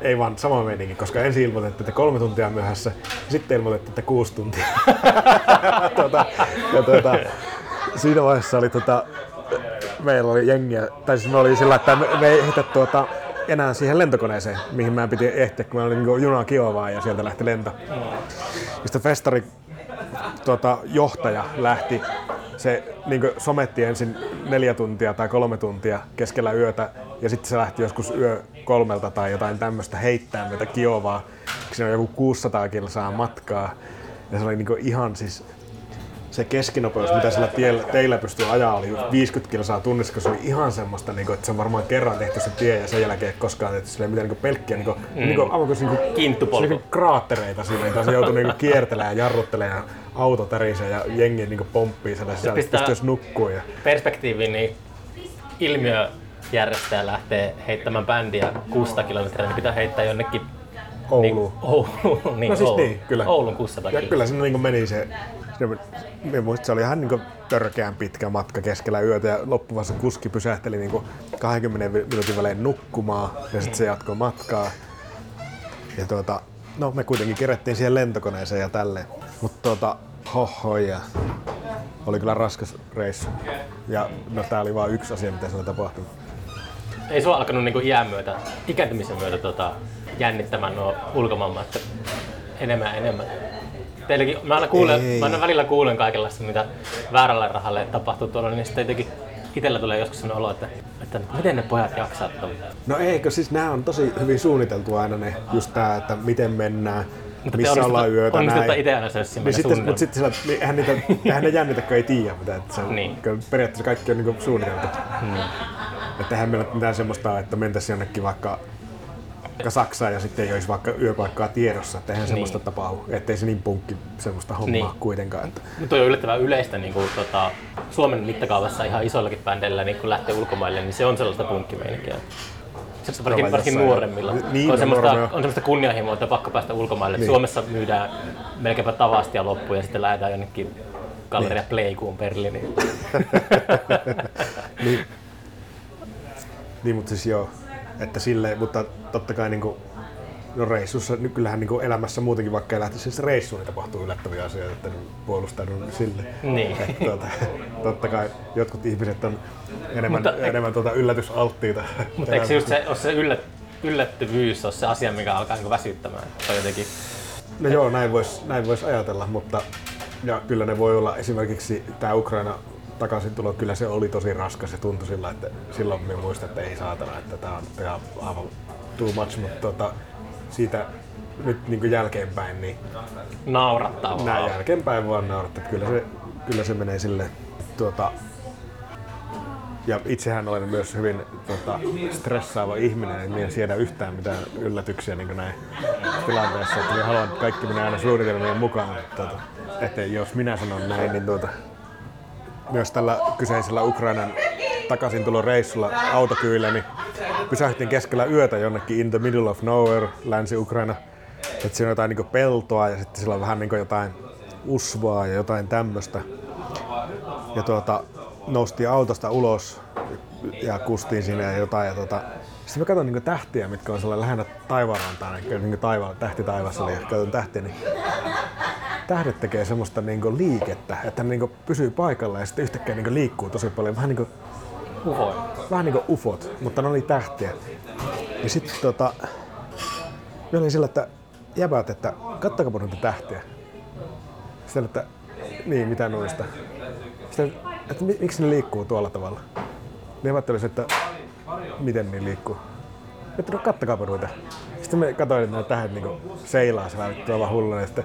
ei vaan sama meininki, koska ensin ilmoitettiin, että kolme tuntia myöhässä, sitten ilmoitettiin, että kuusi tuntia. tota, ja tota, siinä vaiheessa oli tota, meillä oli jengiä, tai siis me oli sillä, että me, me ei ehditä tuota, enää siihen lentokoneeseen, mihin meidän piti ehtiä, kun meillä oli niin juna Kiovaa ja sieltä lähti lento. Ja sitten festari tota, johtaja lähti, se niin sometti ensin neljä tuntia tai kolme tuntia keskellä yötä ja sitten se lähti joskus yö kolmelta tai jotain tämmöistä heittää meitä Kiovaa. Siinä on joku 600 kilsaa matkaa ja se oli niin ihan siis se keskinopeus, mitä sillä tiellä, teillä pystyy ajaa, oli 50 kilsaa tunnissa, kun se oli ihan semmoista, niin kuin, että se on varmaan kerran tehty se tie ja sen jälkeen ei koskaan tehty silleen mitään niin pelkkiä, niin kuin, mm. niin kuin, aivan kuin, niin kuin, niin kuin kraattereita siinä, mitä se joutui niin kuin kiertelemään ja jarruttelemaan ja auto tärisee ja jengi niin kuin pomppii siellä sisällä, että pystyisi nukkua. Ja... Perspektiiviin, niin ilmiö järjestäjä lähtee heittämään bändiä 600 kilometriä, niin pitää heittää jonnekin Ouluun. Niin, Ouluun, niin, No siis Ouluun. niin, kyllä. Oulun 600 Ja kilometriä. kyllä sinne niin meni se, se että se oli ihan niin törkeän pitkä matka keskellä yötä ja loppuvassa kuski pysähteli niin 20 minuutin välein nukkumaan ja sitten se jatkoi matkaa. Ja tuota, no me kuitenkin kerättiin siihen lentokoneeseen ja tälleen. Mutta tuota, hoho ja oli kyllä raskas reissu. Ja no tää oli vain yksi asia, mitä siellä tapahtui. Ei sua alkanut niinku iän myötä, ikääntymisen myötä tota, jännittämään nuo ulkomaanmatkat enemmän enemmän. Teilläkin, mä aina, kuulen, Ei. mä aina välillä kuulen kaikenlaista, mitä väärällä rahalle tapahtuu tuolla, niin sitten jotenkin itsellä tulee joskus sellainen olo, että, että miten ne pojat jaksaa tuolla. No eikö, siis nämä on tosi hyvin suunniteltu aina ne, just tää, että miten mennään, Mutta missä ollaan yötä, näin. itse aina sössimään Niin sitten, mutta sitten sillä, niin eihän, niitä, eihän ne jännitä, kun ei tiedä mitä. Että se on, Niin. periaatteessa kaikki on niin suunniteltu. Hmm. Että eihän meillä ole mitään semmoista, että mentäisiin jonnekin vaikka, vaikka Saksaan ja sitten ei olisi vaikka yöpaikkaa tiedossa. Että eihän semmoista Niin. tapahdu. Ettei se niin punkki semmoista hommaa Niin. kuitenkaan. Että, Mutta toi on yllättävän yleistä niin kuin, tota, Suomen mittakaavassa ihan isoillakin bändeillä niin kun lähtee ulkomaille, niin se on sellaista punkkimeininkiä. Se varsinkin, varsinkin nuoremmilla. Niin, on, semmoista, on semmoista kunnianhimoa, että pakko päästä ulkomaille. Niin. Suomessa myydään melkeinpä tavasti ja loppuun ja sitten lähdetään jonnekin Galleria niin. Playkuun Berliiniin. niin, niin, mutta siis joo. Että silleen, mutta totta kai niinku, no reissussa, niin kyllähän niinku elämässä muutenkin, vaikka ei lähtisi siis reissuun, niin tapahtuu yllättäviä asioita, että niin puolustaudun sille. Niin. Että, tuota, totta kai jotkut ihmiset on enemmän, Mutta- enemmän tuota yllätysalttiita. Mutta eikö se just se, se yllät, yllättyvyys ole se asia, mikä alkaa niin väsyttämään? Tai jotenkin, No joo, näin voisi näin vois ajatella, mutta ja kyllä ne voi olla esimerkiksi tämä Ukraina takaisin tulo, kyllä se oli tosi raskas ja tuntui sillä, että silloin me muistan, että ei saatana, että tämä on ihan aivan too much, mutta tota, siitä nyt niin jälkeenpäin, niin naurattaa näin vaan. jälkeenpäin vaan naurattaa, että kyllä se, kyllä se menee sille tuota, ja itsehän olen myös hyvin tota, stressaava ihminen, en minä siedä yhtään mitään yllätyksiä niin näin tilanteessa. Että minä haluan, että kaikki menee aina suunnitelmien mukaan. Että, tota, että jos minä sanon näin, niin tuota, myös tällä kyseisellä Ukrainan takaisintuloreissulla autokyillä, niin pysähtiin keskellä yötä jonnekin in the middle of nowhere, Länsi-Ukraina. Että siinä on jotain niinku peltoa ja sitten sillä on vähän niinku jotain usvaa ja jotain tämmöistä. Ja tuota, noustiin autosta ulos ja kustiin sinne ja jotain. Ja tuota, sitten mä katson niinku tähtiä, mitkä on sellainen lähellä taivaanrantaa, niin niinku taiva, tähti taivassa, ja katson tähtiä, niin tähdet tekee semmoista niinku liikettä, että ne niinku pysyy paikalla ja sitten yhtäkkiä niinku liikkuu tosi paljon. Vähän niinku, Ufo. vähän niinku ufot, mutta ne oli tähtiä. Ja sitten tota, me olin sillä, että jäbät, että kattakaa noita tähtiä. Sitten, että niin, mitä noista. Sitten, että mi- miksi ne liikkuu tuolla tavalla? Ne jäbät oli se, että miten ne liikkuu. Että no kattakaapa noita. Sitten me katsoin, että nämä tähdet niinku seilaa siellä tuolla hulluna. Ja sitten,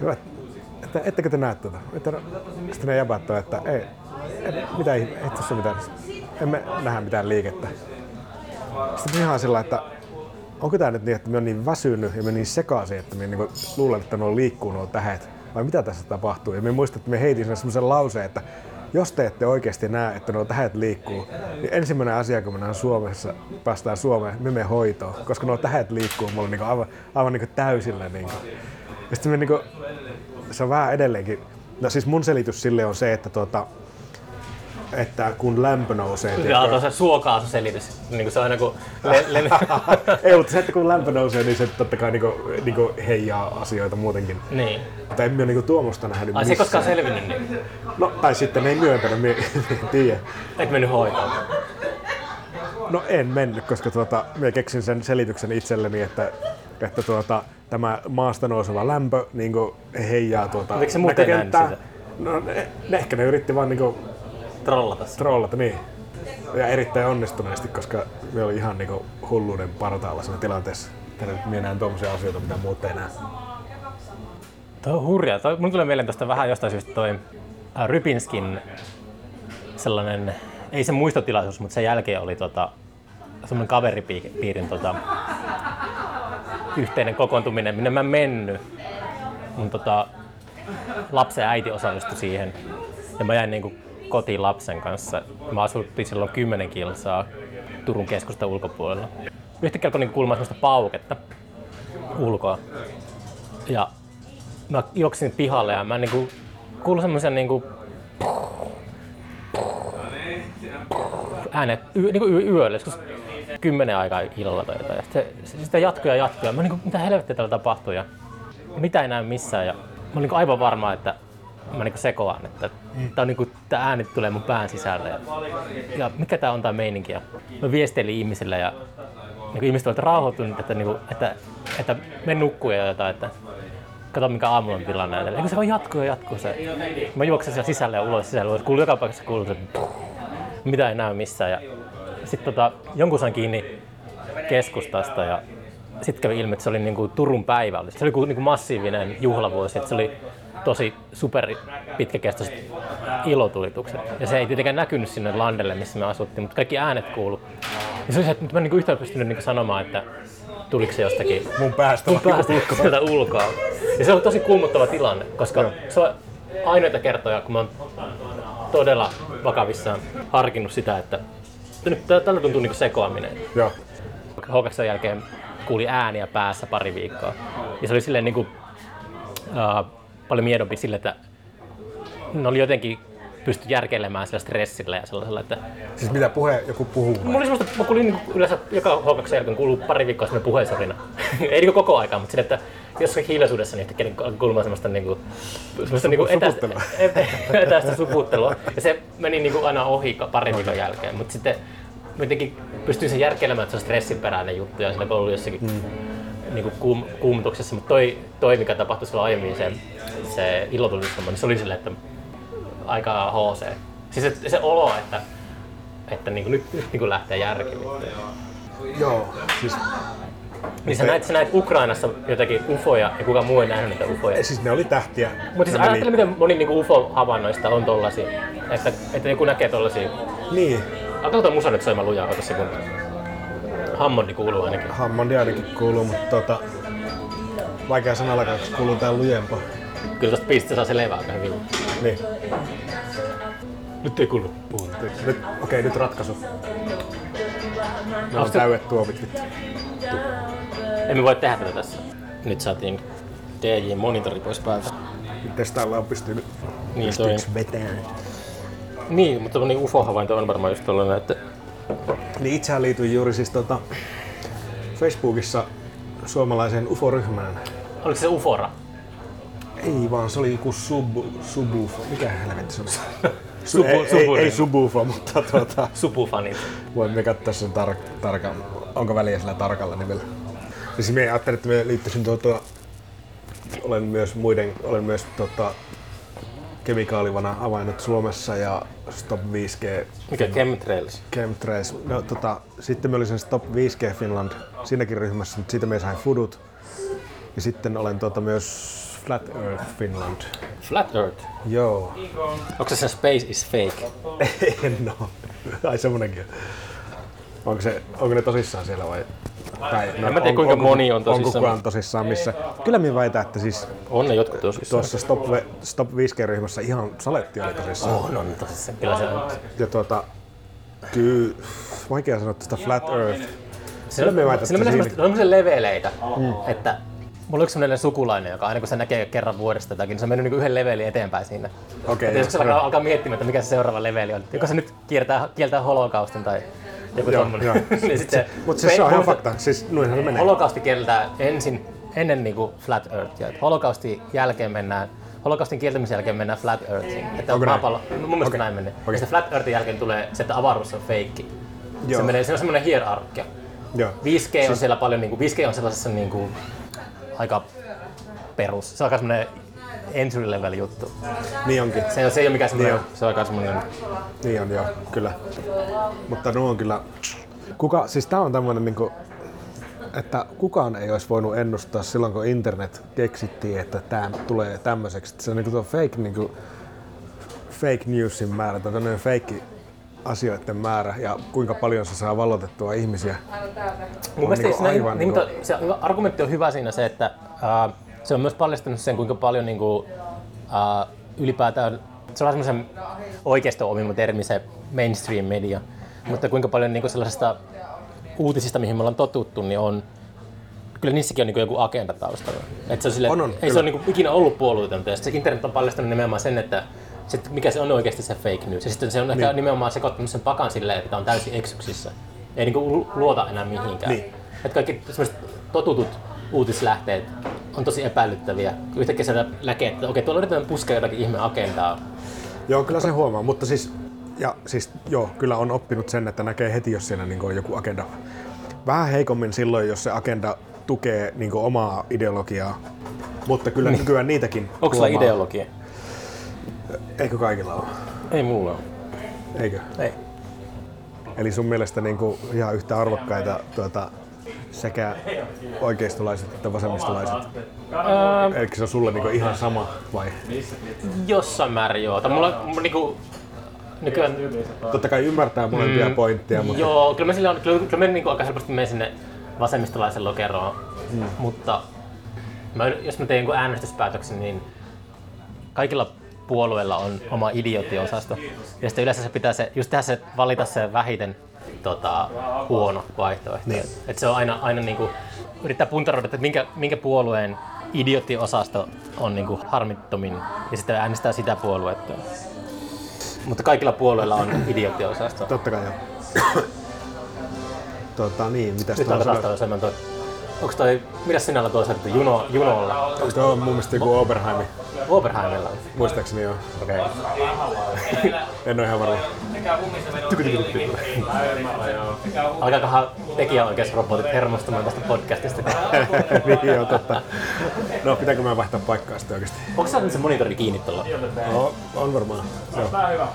hyvät, että ettekö te näe tuota? Että sitten ne jäbät on, että ei, ei mitä ei tässä mitään. Emme nähdä mitään liikettä. Sitten me ihan sillä, että onko tämä nyt niin, että me on niin väsynyt ja me niin sekaisin, että me niinku luulen, että nuo liikkuu nuo tähet, vai mitä tässä tapahtuu? Ja me muistan, että me heitin sinne semmoisen lauseen, että jos te ette oikeasti näe, että nuo tähet liikkuu, niin ensimmäinen asia, kun mennään Suomessa, päästään Suomeen, me menemme hoitoon, koska nuo tähet liikkuu mulle niinku aivan, aivan niinku täysillä. Niinku. Ja sitten me niinku, se on vähän edelleenkin, no siis mun selitys sille on se, että tuota, että kun lämpö nousee, on se suokaasusselitys. Niin kuin se on aina kun le- le- ei, mutta se, että kun lämpö nousee, niin se totta kai niinku, niinku heijaa asioita muutenkin. niin. Mutta en mä niinku tuommoista nähnyt Ai se ei koskaan selvinnyt niin. No, tai sitten ne ei myöntänyt, mie- en tiedä. Eikö mennyt hoitoon? No en mennyt, koska tuota, minä keksin sen selityksen itselleni, että, että tuota, tämä maasta nouseva lämpö niin heijaa tuota Miksi se muuten näkökenttää. No ne, ne, ehkä ne yritti vaan niin Trollata se. trollata, niin. Ja erittäin onnistuneesti, koska me oli ihan niin hulluuden partaalla siinä tilanteessa. Nyt minä näen tuommoisia asioita, mitä muut ei näe. Tuo on hurjaa. Toi, mun tulee mieleen tästä vähän jostain syystä toi äh, Rypinskin sellainen, ei se muistotilaisuus, mutta sen jälkeen oli tota, semmoinen kaveripiirin tota, yhteinen kokoontuminen, minne mä en mennyt. Mun tota, lapsen äiti osallistui siihen ja mä jäin niinku kotiin lapsen kanssa. Mä asuttiin silloin 10 kilsaa Turun keskustan ulkopuolella. Yhtäkkiä alkoi niinku kuulumaan semmoista pauketta ulkoa. Ja mä juoksin pihalle ja mä niinku kuulin semmoisen niinku äänet y, niinku y, yöllä, joskus kymmenen aikaa illalla tai jotain. Ja sitten se, sitä jatkuu ja jatkuu. Ja mä niinku, mitä helvettiä täällä tapahtuu ja mitä ei näy missään. Ja mä olin niinku aivan varma, että mä niinku sekoan, että tää, on niinku, tää ääni tulee mun pään sisällä. Ja, ja mikä tää on tää meininki. Ja mä viestelin ihmisille ja niin ihmiset olivat rauhoittuneet, että, niin kuin, että, että me nukkuu ja jotain, että kato mikä aamulla on tilanne. Eikö se vaan jatkuu ja jatkuu se. Mä juoksen siellä sisälle ja ulos sisälle ulos. Kuuluu joka paikassa kuuluu se, mitä ei näy missään. Ja sitten tota, jonkun sain kiinni keskustasta ja sitten kävi ilmi, että se oli niinku Turun päivä. Oli. Se oli kuin niinku massiivinen juhlavuosi, että se oli tosi super pitkäkestoiset ilotulitukset. Ja se ei tietenkään näkynyt sinne landelle, missä me asuttiin, mutta kaikki äänet kuulu. Ja se oli se, että mä en niinku yhtään pystynyt niinku sanomaan, että tuliko se jostakin Mun päästä mun päästä sieltä ulkoa. Ja se on tosi kuumottava tilanne, koska se on ainoita kertoja, kun mä oon todella vakavissaan harkinnut sitä, että nyt tällä tuntuu niinku sekoaminen. Joo. H2 jälkeen kuuli ääniä päässä pari viikkoa. Ja se oli silleen niinku, uh, paljon miedompi sille, että ne oli jotenkin pysty järkeilemään sillä stressillä ja sellaisella, että Siis mitä puhe joku puhuu? Mulla oli semmoista, mä kuulin niinku yleensä joka H2 jälkeen kuuluu pari viikkoa semmoinen puheensorina. Ei niinku koko aikaa, mutta sille, että jossakin hiljaisuudessa niin yhtäkkiä niinku kuulumaan semmoista niinku, semmoista niinku etäistä, suputtelua. etäistä suputtelua. Ja se meni niinku aina ohi parin viikon jälkeen, mutta sitten jotenkin pystyin sen järkeilemään, että se on stressinperäinen juttu ja sillä kun ollut jossakin mm. niinku kuum, kuumutuksessa, mutta toi, toi, mikä tapahtui silloin aiemmin, se, se ilotulitushomma, niin se oli silleen, että aika HC. Siis se, se olo, että, että niinku nyt, nyt niinku lähtee järki. Joo, siis, Niin sä näit, sä näit Ukrainassa jotakin ufoja ja kukaan muu ei nähnyt niitä ufoja. siis ne oli tähtiä. Mutta siis ajattele, miten moni niinku ufo-havainnoista on tollasia. Että, että joku näkee tollasia. Niin, Alkaa tuo musa nyt soimaan lujaa, ota sekunti. Hammondi kuuluu ainakin. Hammondi ainakin kuuluu, mutta tota, vaikea sanalla, koska kuuluu tää lujempaa. Kyllä tosta biisistä saa se levää aika hyvin. Niin. Nyt ei kuulu. Nyt, okei, nyt ratkaisu. Meillä on täydet vittu. Emme voi tehdä tätä tässä. Nyt saatiin DJ-monitori pois päältä. Testailla on pystynyt Niin, toi, vetämään. niin mutta niin UFO-havainto on varmaan just tollanen, että Niin itsehän liityin juuri siis tota Facebookissa suomalaiseen UFO-ryhmään. oliko se UFOra? Ei vaan, se oli joku sub, subufo. Mikä helvetti se oli? Subu- ei, ei, ei, subufo, mutta tuota, Supufanit. voimme katsoa sen tar- tarkan, onko väliä sillä tarkalla nimellä. Siis me ajattelin, että me liittyisin tuota, olen myös muiden, olen myös tota, kemikaalivana avainnut Suomessa ja Stop 5G Mikä Chemtrails? Chemtrails. No, tota, sitten mä olin sen Stop 5G Finland siinäkin ryhmässä, mutta siitä me sain fudut. Ja sitten olen tota, myös Flat Earth Finland. Flat Earth. Joo. Onko se sen Space is Fake? en oo. Ai semmonenkin. Onko, se, onko ne tosissaan siellä vai? Tai, no, En mä tiedä, kuinka moni on tosissaan. Onko kukaan tosissaan missä? Kyllä minä väitän, että siis On ne jotkut tosissaan. tuossa Stop, Stop 5G-ryhmässä ihan saletti oli tosissaan. On, on tosissaan. Kyllä se on. Ja tuota, kyllä, vaikea sanoa tästä Flat Earth. Siinä on, siinä menee että semmoista- on semmoisia leveleitä, mm. että mulla on yksi semmoinen sukulainen, joka aina kun se näkee kerran vuodesta jotakin, niin se on mennyt niinku yhden levelin eteenpäin siinä. Okei, Okay, joskus alkaa, alkaa miettimään, että mikä se seuraava leveli on. Joko se nyt kiertää, kieltää holokaustin tai joku tommonen. joo. niin sitten Mutta siis se on ihan fakta. Siis noinhan se menee. Holokausti kieltää ensin, ennen niinku Flat Earthia. Et holokaustin jälkeen mennään Holokaustin kieltämisen jälkeen mennään Flat Earthiin. Että Onko näin? maapallo, mun mielestä Okei. näin menee. Okei. Ja Flat Earthin jälkeen tulee se, että avaruus on feikki. Se, menee, se on semmoinen hierarkia. Joo. 5G on siellä paljon, niin kuin, 5G on sellaisessa niin kuin, aika perus. Se on aika semmoinen entry level juttu. Niin onkin. Se, on- se ei ole mikään semmoinen, Niin se on aika semmoinen, Niin on joo, kyllä. Mutta nuo on kyllä... Kuka, siis tää on tämmönen niinku, että kukaan ei olisi voinut ennustaa silloin, kun internet keksittiin, että tämä tulee tämmöiseksi. Se on niinku tuo fake, niinku, fake newsin määrä tai tämmöinen fake asioiden määrä ja kuinka paljon se saa vallotettua ihmisiä. Mun mielestä siinä, aivan niin, niinku- mutta se argumentti on hyvä siinä se, että ää, se on myös paljastanut sen, kuinka paljon niin kuin, ää, ylipäätään, se on semmoisen oikeisto omima termi se mainstream media, mutta kuinka paljon niin kuin sellaisesta uutisista, mihin me ollaan totuttu, niin on kyllä niissäkin on niin joku agenda taustalla. Et se on sille, On, on, ei kyllä. se ole niin ikinä ollut puolueetonta. Ja se internet on paljastanut nimenomaan sen, että sit mikä se on oikeasti se fake news. Ja sitten se on ehkä Niin. nimenomaan sekoittanut sen pakan silleen, että on täysin eksyksissä. Ei niin kuin luota enää mihinkään. Niin. Että kaikki sellaiset totutut uutislähteet on tosi epäilyttäviä. Yhtäkkiä sieltä näkee, että okei, tuolla yritetään puskea jotakin ihme agendaa. Joo, kyllä se huomaa, mutta siis, ja siis joo, kyllä on oppinut sen, että näkee heti, jos siellä niin on joku agenda. Vähän heikommin silloin, jos se agenda tukee niin omaa ideologiaa, mutta kyllä niin. nykyään niitäkin Onko sulla ideologia? Eikö kaikilla ole? Ei mulla ole. Eikö? Ei. Eli sun mielestä niin kuin ihan yhtä arvokkaita tuota, sekä oikeistolaiset että vasemmistolaiset? Öö, Eli se on sulle niin ihan sama vai? jossain määrin joo. Tai mulla, mulla niinku, nykyään Totta kai ymmärtää molempia mm. pointteja, mutta Joo, kyllä mä, sillä on, kyllä, kyllä mä niin aika helposti menen sinne vasemmistolaisen lokeroon, mm. mutta mä, jos mä teen jonkun äänestyspäätöksen, niin kaikilla puolueilla on oma idiotiosasto. Ja sitten yleensä se pitää se, just tehdä se, valita se vähiten tota, huono vaihtoehto. Niin. Et, se on aina, aina niinku, yrittää puntaroida, että minkä, minkä puolueen idioottiosasto on niinku harmittomin ja sitten äänestää sitä puoluetta. Mutta kaikilla puolueilla on idioottiosasto. totta kai joo. tota, niin, mitäs Nyt alkaa taas toi semmoinen toi... Toi... Mitäs sinä olet tuossa että juno, junolla? Onko tuo mun mielestä joku Oberheimi? Oberheimilla. Muistaakseni joo. Okei. Okay. En ole ihan varma. Alkaakohan tekijäoikeusrobotit hermostumaan tästä podcastista? niin joo, totta. No, pitääkö mä vaihtaa paikkaa sitten oikeesti? Onko sä nyt se monitori kiinni tuolla? No, on varmaan. Joo.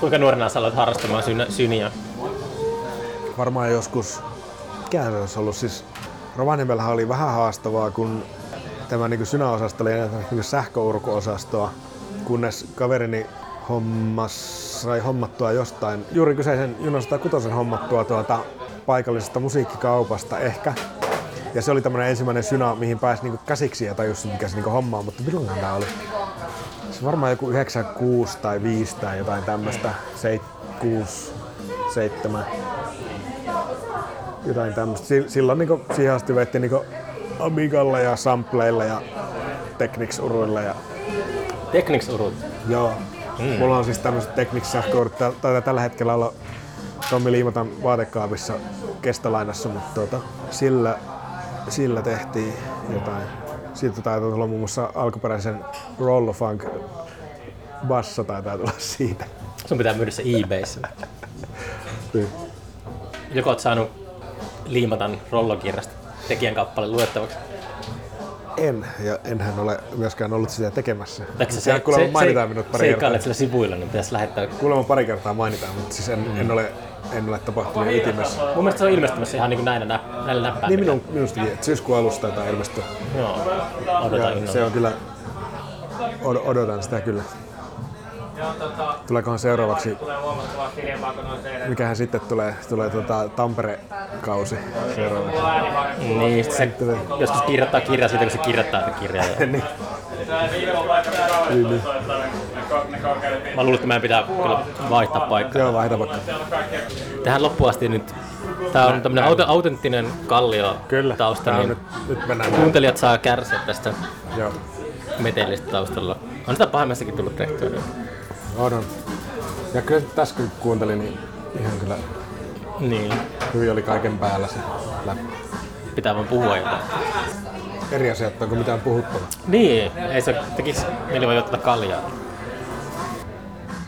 Kuinka nuorena sä aloit harrastamaan syniä? Varmaan joskus, mikä se olisi ollut siis, Rovaniemellähän oli vähän haastavaa, kun tämä niin synäosasto oli niin sähköurkuosastoa, kunnes kaverini hommas, sai hommattua jostain, juuri kyseisen Juno 106 hommattua tuota paikallisesta musiikkikaupasta ehkä. Ja se oli tämmöinen ensimmäinen syna, mihin pääsi niinku käsiksi ja tajusi, mikä se niinku homma on, mutta milloinhan tämä oli? Se varmaan joku 96 tai 5 tai jotain tämmöistä, 6, 7. jotain tämmöistä. Si- Silloin niinku, siihen asti vettiin niinku Amigalla ja Sampleilla ja Technics-uruilla ja Technics urut. Joo. Mm. Mulla on siis tämmöiset Technics sähköurut, tä- tai tällä hetkellä olla Tommi Liimatan vaatekaapissa kestolainassa, mutta tuota, sillä, sillä tehtiin jotain. Siitä taitaa tulla muun muassa alkuperäisen Roll of Funk bassa taitaa tulla siitä. Sun pitää myydä se eBayssä. Niin. Joko oot saanut liimatan rollokirjasta tekijän kappale luettavaksi? En, ja enhän ole myöskään ollut sitä tekemässä. Taikka Siellä kuulemma mainitaan minut pari kertaa. seikkailet sillä sivuilla, niin pitäisi lähettää. Kuulemma pari kertaa mainitaan, mutta siis en, mm. en, ole, en ole tapahtunut ytimessä. Mun mielestä se on ilmestymässä ihan niin kuin näillä, nä- näillä näppäimillä. Niin minun, minustakin, että syyskuun alusta taitaa ilmestyä. Joo, odotan Ja innolla. se on kyllä, od- odotan sitä kyllä. Tota, Tuleekohan seuraavaksi, mikähän sitten tulee, tulee tota Tampere-kausi seuraavaksi. Niin, se joskus kirjoittaa kirjaa siitä, kun se kirjoittaa sitä kirjaa. niin. Niin, niin. kokeilut. Mä luulen, että meidän pitää kyllä vaihtaa paikkaa. Joo, vaihda on kaikkea. Tähän loppuun asti nyt, tää on tämmönen aut- autenttinen kallio Kyllä, tausta, niin nyt, nyt mennään. kuuntelijat saa kärsiä tästä Joo, metelistä taustalla. On sitä pahemmassakin tullut tehtyä. Nyt. on, on. Ja kyllä tässä kun kuuntelin, niin ihan kyllä Niin, hyvin oli kaiken päällä se läppä. pitää vaan puhua jotain. Eri asia, että onko mitään puhuttavaa. Niin, ei se tekisi mieli voi ottaa kaljaa.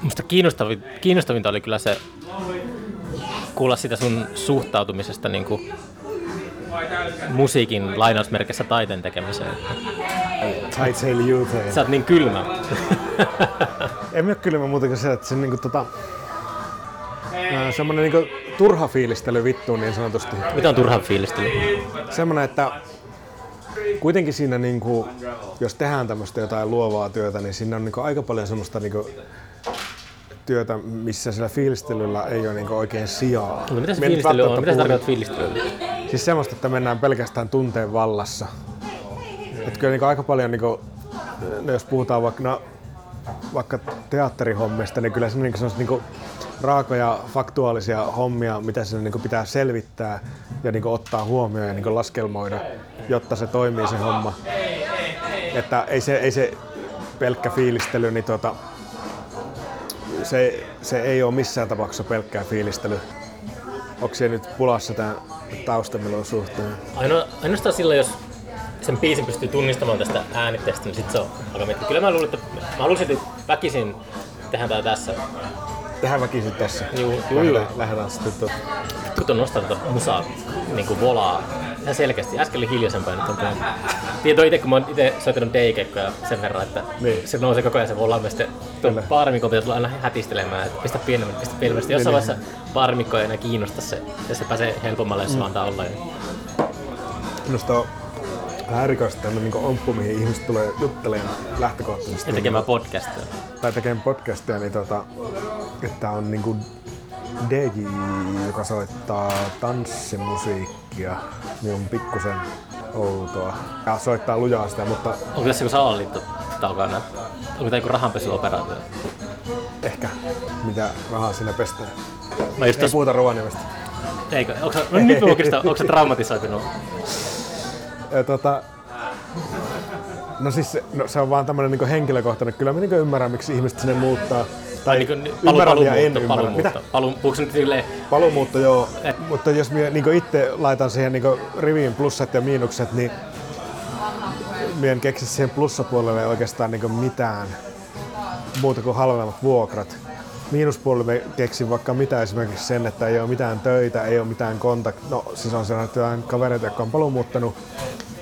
Musta kiinnostavin, kiinnostavinta oli kyllä se kuulla sitä sun suhtautumisesta niin kuin musiikin lainausmerkissä taiteen tekemiseen. I tell you they. Sä oot niin kylmä. Ei ole kylmä muuta kuin se, että se niinku tota, ää, semmonen niinku turha fiilistely vittuun niin sanotusti. Mitä on turhan fiilistely? Semmonen, että kuitenkin siinä niinku, jos tehdään tämmöistä jotain luovaa työtä, niin siinä on niinku aika paljon semmoista niinku työtä, missä sillä fiilistelyllä ei ole niinku oikein sijaa. No, mitä se fiilistely on? Mitä tarkoitat fiilistelyllä? Siis semmoista, että mennään pelkästään tunteen vallassa. Et kyllä niinku aika paljon, niinku, no jos puhutaan vaikka, no, vaikka teatterihommista, niin kyllä se niinku semmoista niinku raakoja, faktuaalisia hommia, mitä sinne niinku pitää selvittää ja niinku ottaa huomioon ja niinku laskelmoida, jotta se toimii se homma. Että ei se, ei se pelkkä fiilistely, niin tota, se, se ei ole missään tapauksessa pelkkää fiilistely. Onko se nyt pulassa tämä taustamelon suhteen? Aino, ainoastaan silloin, jos sen biisin pystyy tunnistamaan tästä äänitteestä, niin sit se on aika miettiä. Kyllä mä luulen, että mä haluaisin, että väkisin tehdään tää tässä. Tähän väkisin tässä. Juu, juu, juu. Lähdetään, sitten tuota. Kun on nostanut tuota musaa niin kuin volaa ihan selkeästi. Äsken oli hiljaisempaa nyt on tämä. Tieto itse, kun mä oon itse soittanut DJ-keikkoja sen verran, että Niin. se nousee koko ajan se volaa. Mä sitten tuon baarimikon pitää tulla aina hätistelemään, että pistä pienemmän, pistä pienemmän. Jossain Niin, vaiheessa baarimikko ei enää kiinnosta se, ja se pääsee helpommalle, jos se vaan antaa olla. Minusta on vähän erikoista tämmöinen niin omppu, mihin ihmiset tulee juttelemaan lähtökohtaisesti. Ja tekemään podcastia. tai tekemään podcastia, niin tota, että on niinku DJ, joka soittaa tanssimusiikkia, niin on pikkusen outoa. Ja soittaa lujaa sitä, mutta Onko tässä joku salaliitto takana? Onko tämä joku rahanpesuoperaatio? ehkä mitä rahaa siinä pestää. Mä just Ei tos, puhuta Rovaniemestä. eikö, onko, no nyt mä oikeastaan, onko se traumatisoitunut? Ja, tota, no siis se, no, se on vaan tämmönen niinku henkilökohtainen. Kyllä mä niinku ymmärrän, miksi ihmiset sinne muuttaa. Tai Niin kuin palu, ymmärrän ja en paluumuutto, ymmärrä. Mitä? paluumuutto. Nyt silleen, Paluumuutto joo, Eh. mutta jos minä niin itse laitan siihen niin riviin plussat ja miinukset, niin minä en keksi siihen plussapuolelle oikeastaan niin mitään muuta kuin halvemmat vuokrat. Miinuspuolelle keksin vaikka mitä esimerkiksi sen, että ei ole mitään töitä, ei ole mitään kontakt. No siis on sellainen jotain kavereita, jotka on paluumuuttanut.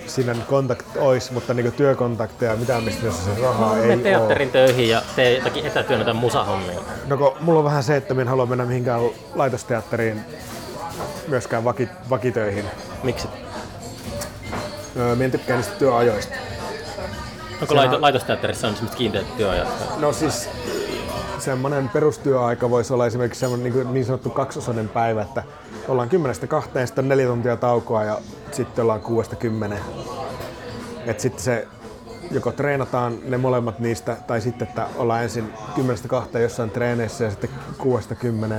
Siinä nyt kontakt olisi, mutta niin työkontakteja, mitään mistä se rahaa ei mene ole. teatterin töihin ja tee jotakin etätyönä tai musahommia. No kun mulla on vähän se, että minä en halua mennä mihinkään laitosteatteriin myöskään vaki, vakitöihin. Miksi? Öö, minä en tykkää niistä työajoista. Onko laito, laitosteatterissa on semmoista kiinteät työajat? No siis semmoinen perustyöaika voisi olla esimerkiksi semmoinen niin, niin sanottu kaksosainen päivä, että ollaan 10-2, sitten on neljä tuntia taukoa ja sitten ollaan 6-10. Et sitten se joko treenataan ne molemmat niistä, tai sitten, että ollaan ensin 10-2 jossain treeneissä ja sitten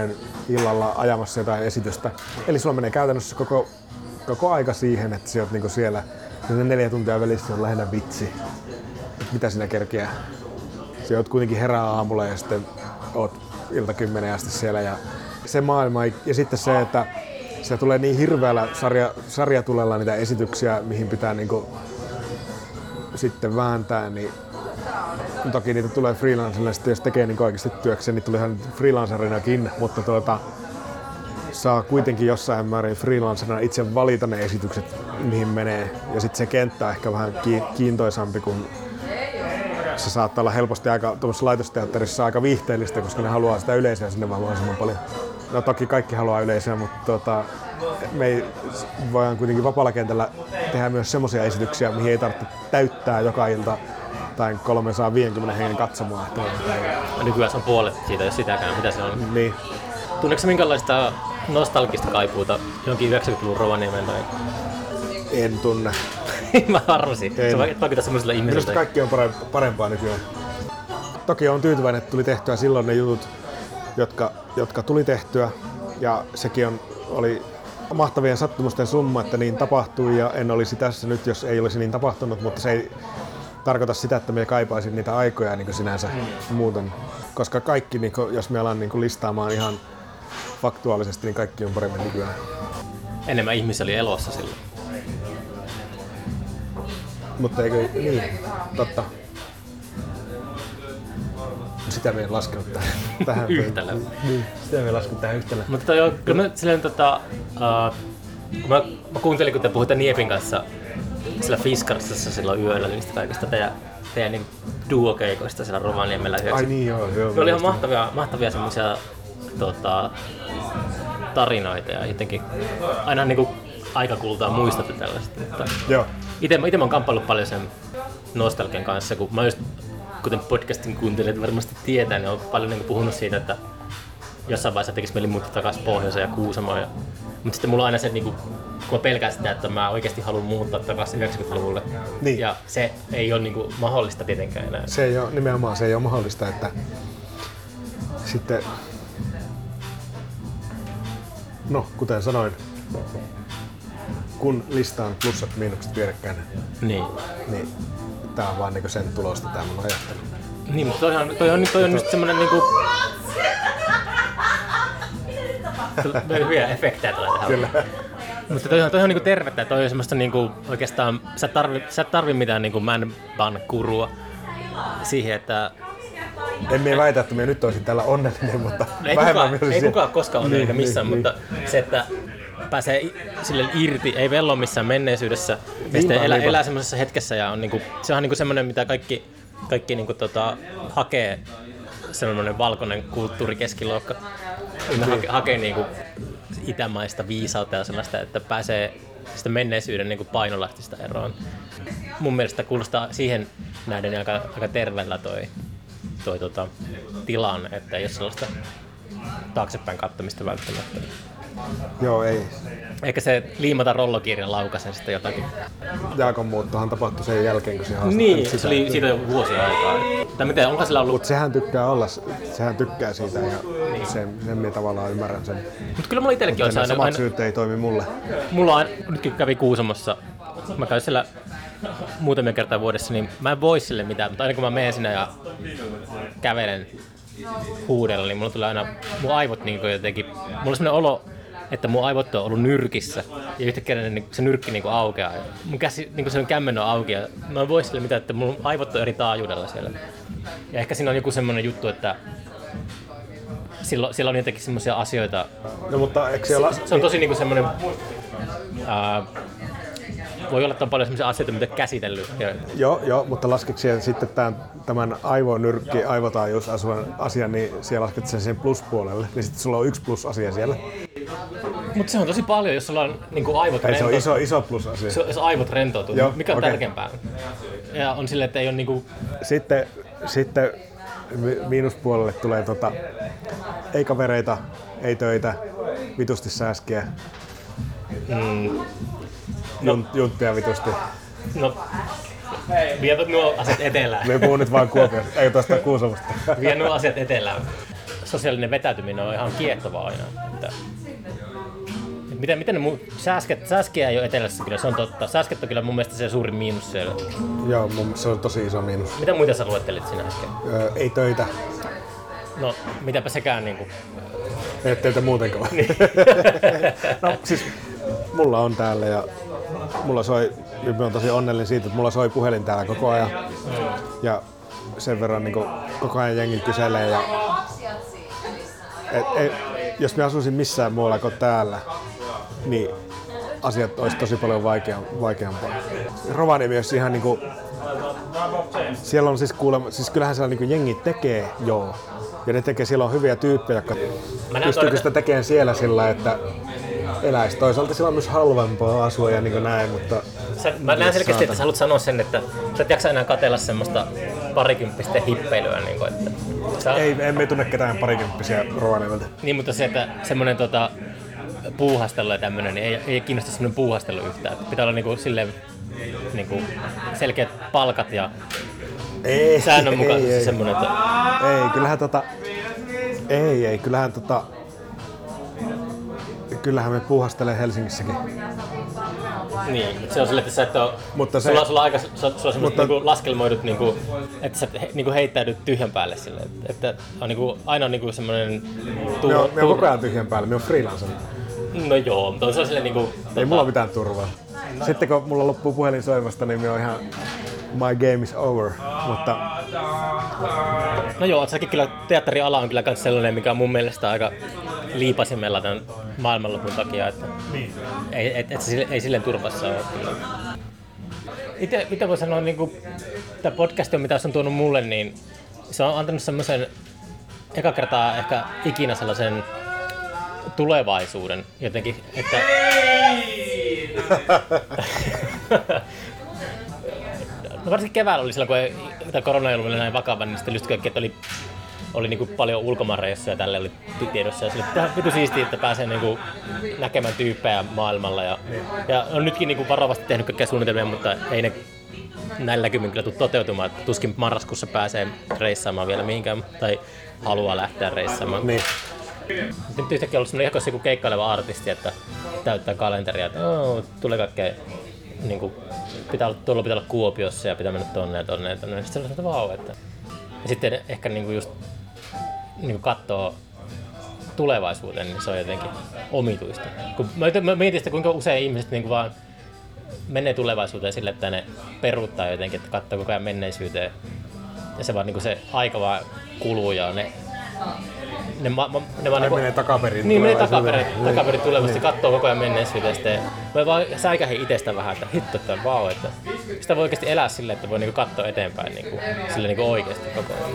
6-10 illalla ajamassa jotain esitystä. Eli sulla menee käytännössä koko, koko aika siihen, että sä oot niinku siellä ne neljä tuntia välissä on lähinnä vitsi. Et mitä sinä kerkeää? Sä oot kuitenkin herää aamulla ja sitten oot ilta kymmenen asti siellä ja se maailma. Ja sitten se, että se tulee niin hirveällä sarja, sarjatulella niitä esityksiä, mihin pitää niinku sitten vääntää, niin toki niitä tulee freelancerille, sitten jos tekee niin oikeasti työkseen, niin tuli ihan freelancerinakin, mutta tuota, saa kuitenkin jossain määrin freelancerina itse valita ne esitykset, mihin menee. Ja sitten se kenttä on ehkä vähän ki- kiintoisampi, kun se saattaa olla helposti aika tuossa laitosteatterissa aika viihteellistä, koska ne haluaa sitä yleisöä sinne vaan mahdollisimman paljon. No toki kaikki haluaa yleisöä, mutta tuota, me ei, voidaan kuitenkin vapaalla kentällä tehdä myös semmoisia esityksiä, mihin ei tarvitse täyttää joka ilta tai 350 hengen katsomaa. Että, Nykyään se on puolet siitä, jos sitäkään, mitä se on. niin. Tunneeko minkälaista nostalgista kaipuuta johonkin 90-luvun Rovaniemeen tai En tunne. Mä arvasin. Ei. Se vaikuttaa semmoiselle Minusta ihmiselle. kaikki on pare- parempaa nykyään. Toki on tyytyväinen, että tuli tehtyä silloin ne jutut, jotka, jotka tuli tehtyä. Ja sekin on, oli mahtavien sattumusten summa, että niin tapahtui ja en olisi tässä nyt, jos ei olisi niin tapahtunut, mutta se ei tarkoita sitä, että me kaipaisin niitä aikoja niin sinänsä muuten. Koska kaikki, niin kuin, jos me alan niin kuin listaamaan ihan faktuaalisesti, niin kaikki on paremmin nykyään. Enemmän ihmisiä oli elossa silloin. Mutta eikö, niin, totta. Sitä me ei laskenut tähän. tähän Yhtälöön. Niin, sitä me ei laskenut tähän yhtälöön. Mutta on, kyllä mä silleen tota, uh, kun mä, mä kuuntelin, kun te puhutte Niepin kanssa sillä Fiskarssassa silloin yöllä niistä kaikista teidän, teidän niin duokeikoista siellä Rovaniemellä yhdeksi. Ai niin joo, joo. Ne oli ihan mahtavia, mahtavia semmoisia tota, tarinoita ja jotenkin aina niinku aikakultaa muistatte tällaista. Mutta Joo. Ite, ite mä oon kamppaillut paljon sen nostalgian kanssa, kun mä just, kuten podcastin kuuntelijat varmasti tietää, niin oon paljon niinku puhunut siitä, että jossain vaiheessa tekisi mieli muuttaa takaisin pohjoiseen ja Kuusamoon. Ja, mutta sitten mulla on aina se, niinku, kun mä pelkään sitä, että mä oikeasti haluan muuttaa takaisin 90-luvulle. Niin. Ja se ei ole niinku mahdollista tietenkään enää. Se ei ole, nimenomaan se ei ole mahdollista, että sitten, no kuten sanoin, kun listaan plussat miinukset vierekkäin, Niin. niin tää on vaan niinku sen tulosta tää mun ajattelu. Niin, mutta toi on, toi on, toi on just semmonen niinku... Hyviä efektejä tulee tähän. Kyllä. Mutta toi on, toi on niinku tervettä, toi on semmoista niinku oikeastaan, sä et tarvi, sä et tarvi mitään niinku man ban kurua siihen, että En minä väitä, että minä nyt olisin täällä onnellinen, mutta No ei, vähemmän kukaan, ei kukaan koskaan ole niin, missään, niin, mutta se, että pääsee sille irti, ei vello missään menneisyydessä, ja Niinpä, sitten elää, elää semmoisessa hetkessä ja on niinku, se on niinku semmoinen, mitä kaikki, kaikki niinku tota, hakee, semmoinen valkoinen kulttuurikeskiluokka, niin ne hake, hakee niinku itämaista viisautta ja sellaista, että pääsee sitä menneisyyden niinku painolahtista eroon. Mun mielestä kuulostaa siihen nähden aika, aika terveellä toi, toi tota, tilanne, että ei ole sellaista taaksepäin kattomista välttämättä. Joo, ei. Ehkä se liimata rollokirjan laukasen sitten jotakin. Jaakon muuttohan tapahtui sen jälkeen, kun se haastoi Niin, se oli siitä jo vuosia aikaa. Tai miten, onko sillä ollut... Mutta sehän tykkää olla, sehän tykkää siitä ja sen, sen minä tavallaan ymmärrän sen. Mutta kyllä mulla itsellekin on aina, samat aina, syyt ei toimi mulle. mulla on, nytkin kävi Kuusamossa, mä käyn siellä muutamia kertaa vuodessa, niin mä en voi sille mitään, mutta aina kun mä menen sinne ja kävelen huudella, niin mulla tulee aina, mun aivot niin jotenkin, mulla on sellainen olo, että mun aivot on ollut nyrkissä ja yhtäkkiä ne, niin se nyrkki niin aukeaa. Ja mun käsi, niin se kämmen on auki ja mä en voi sille mitään, että mun aivot on eri taajuudella siellä. Ja ehkä siinä on joku semmoinen juttu, että silloin, siellä on jotenkin semmoisia asioita, No mutta eikö siellä... se on tosi niinku semmoinen... Ää, voi olla, että on paljon semmoisia asioita, mitä käsitellyt. Joo, joo, mutta lasketko siellä sitten tämän, tämän aivonyrkki, aivotaajuus asian, niin siellä lasket sen sen pluspuolelle, niin sitten sulla on yksi plus-asia siellä. Mutta se on tosi paljon, jos sulla on niinku aivot Tai se on iso, iso plus-asia. Se- Jos aivot rentoutuu, Joo, niin mikä on okei. tärkeämpää? Ja on silleen, että ei ole niinku... Sitten, sitten mi- miinuspuolelle tulee tota, ei kavereita, ei töitä, vitusti sääskiä, Mm, junt, junttia vitusti. no, Vie nuo asiat etelään. Me puhun nyt vaan Kuopiosta, ei tuosta Kuusamosta. Vie nuo asiat etelään. Sosiaalinen vetäytyminen on ihan kiehtovaa aina. Että Miten, miten ne mu- sääsket, sääskiä ei ole etelässä kyllä, se on totta. Sääsket on kyllä mun mielestä se suurin miinus siellä. Joo, mun mielestä se on tosi iso miinus. Mitä muita sä luettelit sinä äsken? Öö, ei töitä, No, mitäpä sekään niinku. ei töitä muutenkaan. no siis mulla on täällä ja mulla soi, nyt mä oon tosi onnellinen siitä, että mulla soi puhelin täällä koko ajan. Ja sen verran niin koko ajan jengi kyselee ja et, et, jos mä asuisin missään muualla kuin täällä, niin asiat olisi tosi paljon vaikea, vaikeampaa. Rovaniemi olisi ihan niinku, siellä on siis kuulemma, siis kyllähän siellä niinku jengi tekee, joo. Ja ne tekee, siellä on hyviä tyyppejä, jotka pystyykö sitä tekemään siellä sillä, että eläisi. Toisaalta siellä on myös halvempaa asua ja niin näin, mutta Sä, mä näen selkeästi, että sä haluat sanoa sen, että sä et jaksa enää katella semmoista parikymppistä hippeilyä. Niin, kuin, että sä, ei, emme tunne ketään parikymppisiä Rovaniemeltä. niin, mutta se, että semmoinen tota, puuhastelu ja tämmöinen, niin ei, ei kiinnosta semmoinen puuhastelu yhtään. Pitää olla niinku, silleen, niinku, selkeät palkat ja Ei, säännönmukaisesti ei, ei. semmoinen, että Ei, kyllähän tota... Ei, ei, kyllähän tota... Kyllähän me puuhastelee Helsingissäkin. Niin, mutta se on sille, että sä et ole, Mutta se- sulla, sulla, on aika, sulla, sulla on Mutta- niinku laskelmoidut, niinku, että sä he, niinku heittäydyt tyhjän päälle sille, että, että on niinku, aina on niinku semmoinen tuur, Me on, me on koko ajan tyhjän päällä, me on freelancer. No joo, mutta se on silleen niinku, Ei mulla mitään turvaa. Sitten kun mulla loppuu puhelin soimasta, niin me on ihan my game is over. Mutta No joo, säkin kyllä teatteriala on kyllä kans sellainen, mikä on mun mielestä aika liipasimella tämän maailmanlopun takia, että ei, et, et, sille- ei silleen turvassa ole kyllä. Itse, mitä voi sanoa, niin kuin, tämä podcast, mitä se on tuonut mulle, niin se on antanut semmoisen eka kertaa ehkä ikinä sellaisen tulevaisuuden jotenkin, että... No varsinkin keväällä oli silloin, kun ei, tämä korona ei ollut vielä näin vakava, niin sitten just kaikki, että oli, oli niin kuin paljon ulkomaanreissuja ja tälle oli tiedossa. Ja sille, että vitu siistiä, että pääsee niin kuin näkemään tyyppejä maailmalla. Ja, ja on nytkin niin kuin varovasti tehnyt kaikkia suunnitelmia, mutta ei ne näillä näkymin kyllä tule toteutumaan. Että Tuskin marraskuussa pääsee reissaamaan vielä mihinkään tai haluaa lähteä reissaamaan. niin, Nyt yhtäkkiä ollut semmoinen ehkä joku keikkaileva artisti, että täyttää kalenteria, että oh, tulee kaikkea, niin kuin, pitää olla, tuolla pitää olla Kuopiossa ja pitää mennä tonne ja tonne ja tonne. Sitten että vau, että... Ja sitten ehkä niin kuin just niin kuin katsoo tulevaisuuteen, niin se on jotenkin omituista. Kun mä mietin sitä, kuinka usein ihmiset niin kuin vaan menee tulevaisuuteen sille, että ne peruuttaa jotenkin, että katsoo koko ajan menneisyyteen. Ja se vaan niin kuin se aika vaan kuluu ja ne ne, ma, ma, ne vaan ne niinku- menee takaperin Niin, menee takaperin, takaperin tulevaisesti, katsoo koko ajan menneisyyteen ja voi vaan säikähin itsestä vähän, että hitto, että vau, että sitä voi oikeasti elää silleen, että voi niinku katsoa eteenpäin niinku, sille niinku oikeasti koko ajan.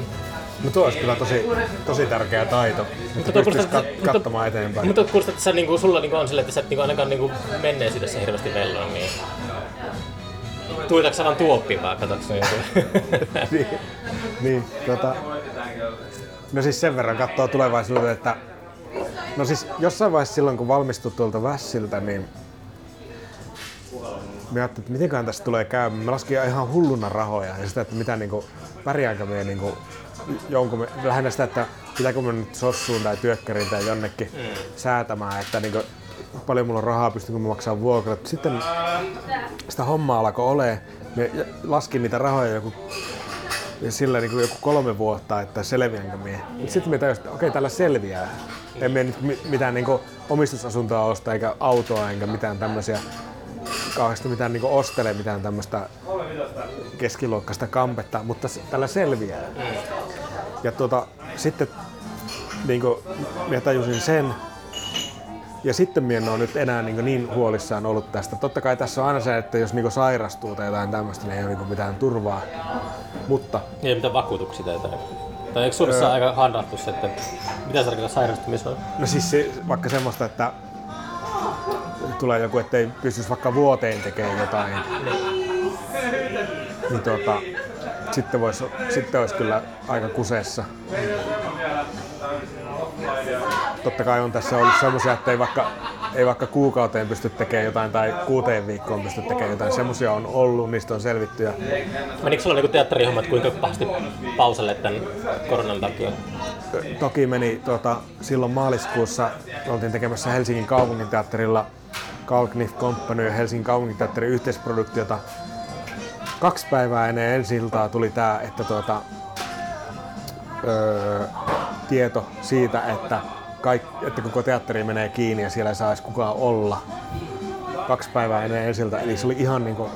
no tuo olisi kyllä tosi, tosi tärkeä taito, että tuo pystyisi kat- mutta- katsomaan eteenpäin. Mutta kuulostaa, että sä, niinku, sulla niinku on silleen, että sä et niinku ainakaan niinku menneisyydessä hirveästi velloa, niin Tuitatko sä vaan tuoppiin vaan, katsotko niinku? niin, niin, tota, no siis sen verran katsoo tulevaisuuteen, että no siis jossain vaiheessa silloin kun valmistui tuolta Vässiltä, niin me ajattelin, että mitenköhän tästä tulee käymään. Me laskin ihan hulluna rahoja ja sitä, että mitä niinku, pärjäänkö me niinku, jonkun, me, lähinnä sitä, että pitääkö me nyt sossuun tai työkkäriin tai jonnekin mm. säätämään, että niinku, paljon mulla on rahaa, pystynkö mä maksamaan vuokrat. Sitten sitä hommaa alkoi ole. Me laskin niitä rahoja joku ja sillä niin kuin joku kolme vuotta, että selviänkö mie. Mut Sitten me tajusin, että okei, tällä selviää. En mie nyt mi- mitään niin kuin omistusasuntoa osta, eikä autoa, enkä mitään tämmöisiä kauheasti mitään niin ostele mitään tämmöistä keskiluokkaista kampetta, mutta tällä selviää. Ja tuota, sitten niin kuin, minä tajusin sen, ja sitten minä en ole nyt enää niin, niin huolissaan ollut tästä. Totta kai tässä on aina se, että jos niin sairastuu tai jotain tämmöistä, niin ei ole niin mitään turvaa. Mutta Ei mitään vakuutuksia tai jotain. Tai eikö Suomessa aika handattu se, että mitä se tarkoittaa sairastumis on? No siis se, vaikka semmoista, että tulee joku, ettei pystyisi vaikka vuoteen tekemään jotain, niin tuota, sitten, vois, sitten olisi kyllä aika kuseessa. Totta kai on tässä ollut semmoisia, että ei vaikka ei vaikka kuukauteen pysty tekemään jotain tai kuuteen viikkoon pysty tekemään jotain. Semmoisia on ollut, niistä on selvitty. Ja Menikö sulla niinku teatterihommat kuinka pahasti pausalle tämän koronan takia? toki meni tuota, silloin maaliskuussa, oltiin tekemässä Helsingin kaupunginteatterilla Kalkniff Company ja Helsingin kaupunginteatterin yhteisproduktiota. Kaksi päivää ennen ensi iltaa tuli tämä, että tuota, öö, tieto siitä, että, kaik, että koko teatteri menee kiinni ja siellä ei saisi kukaan olla. Kaksi päivää ennen ensi iltaa, eli se oli ihan niin kuin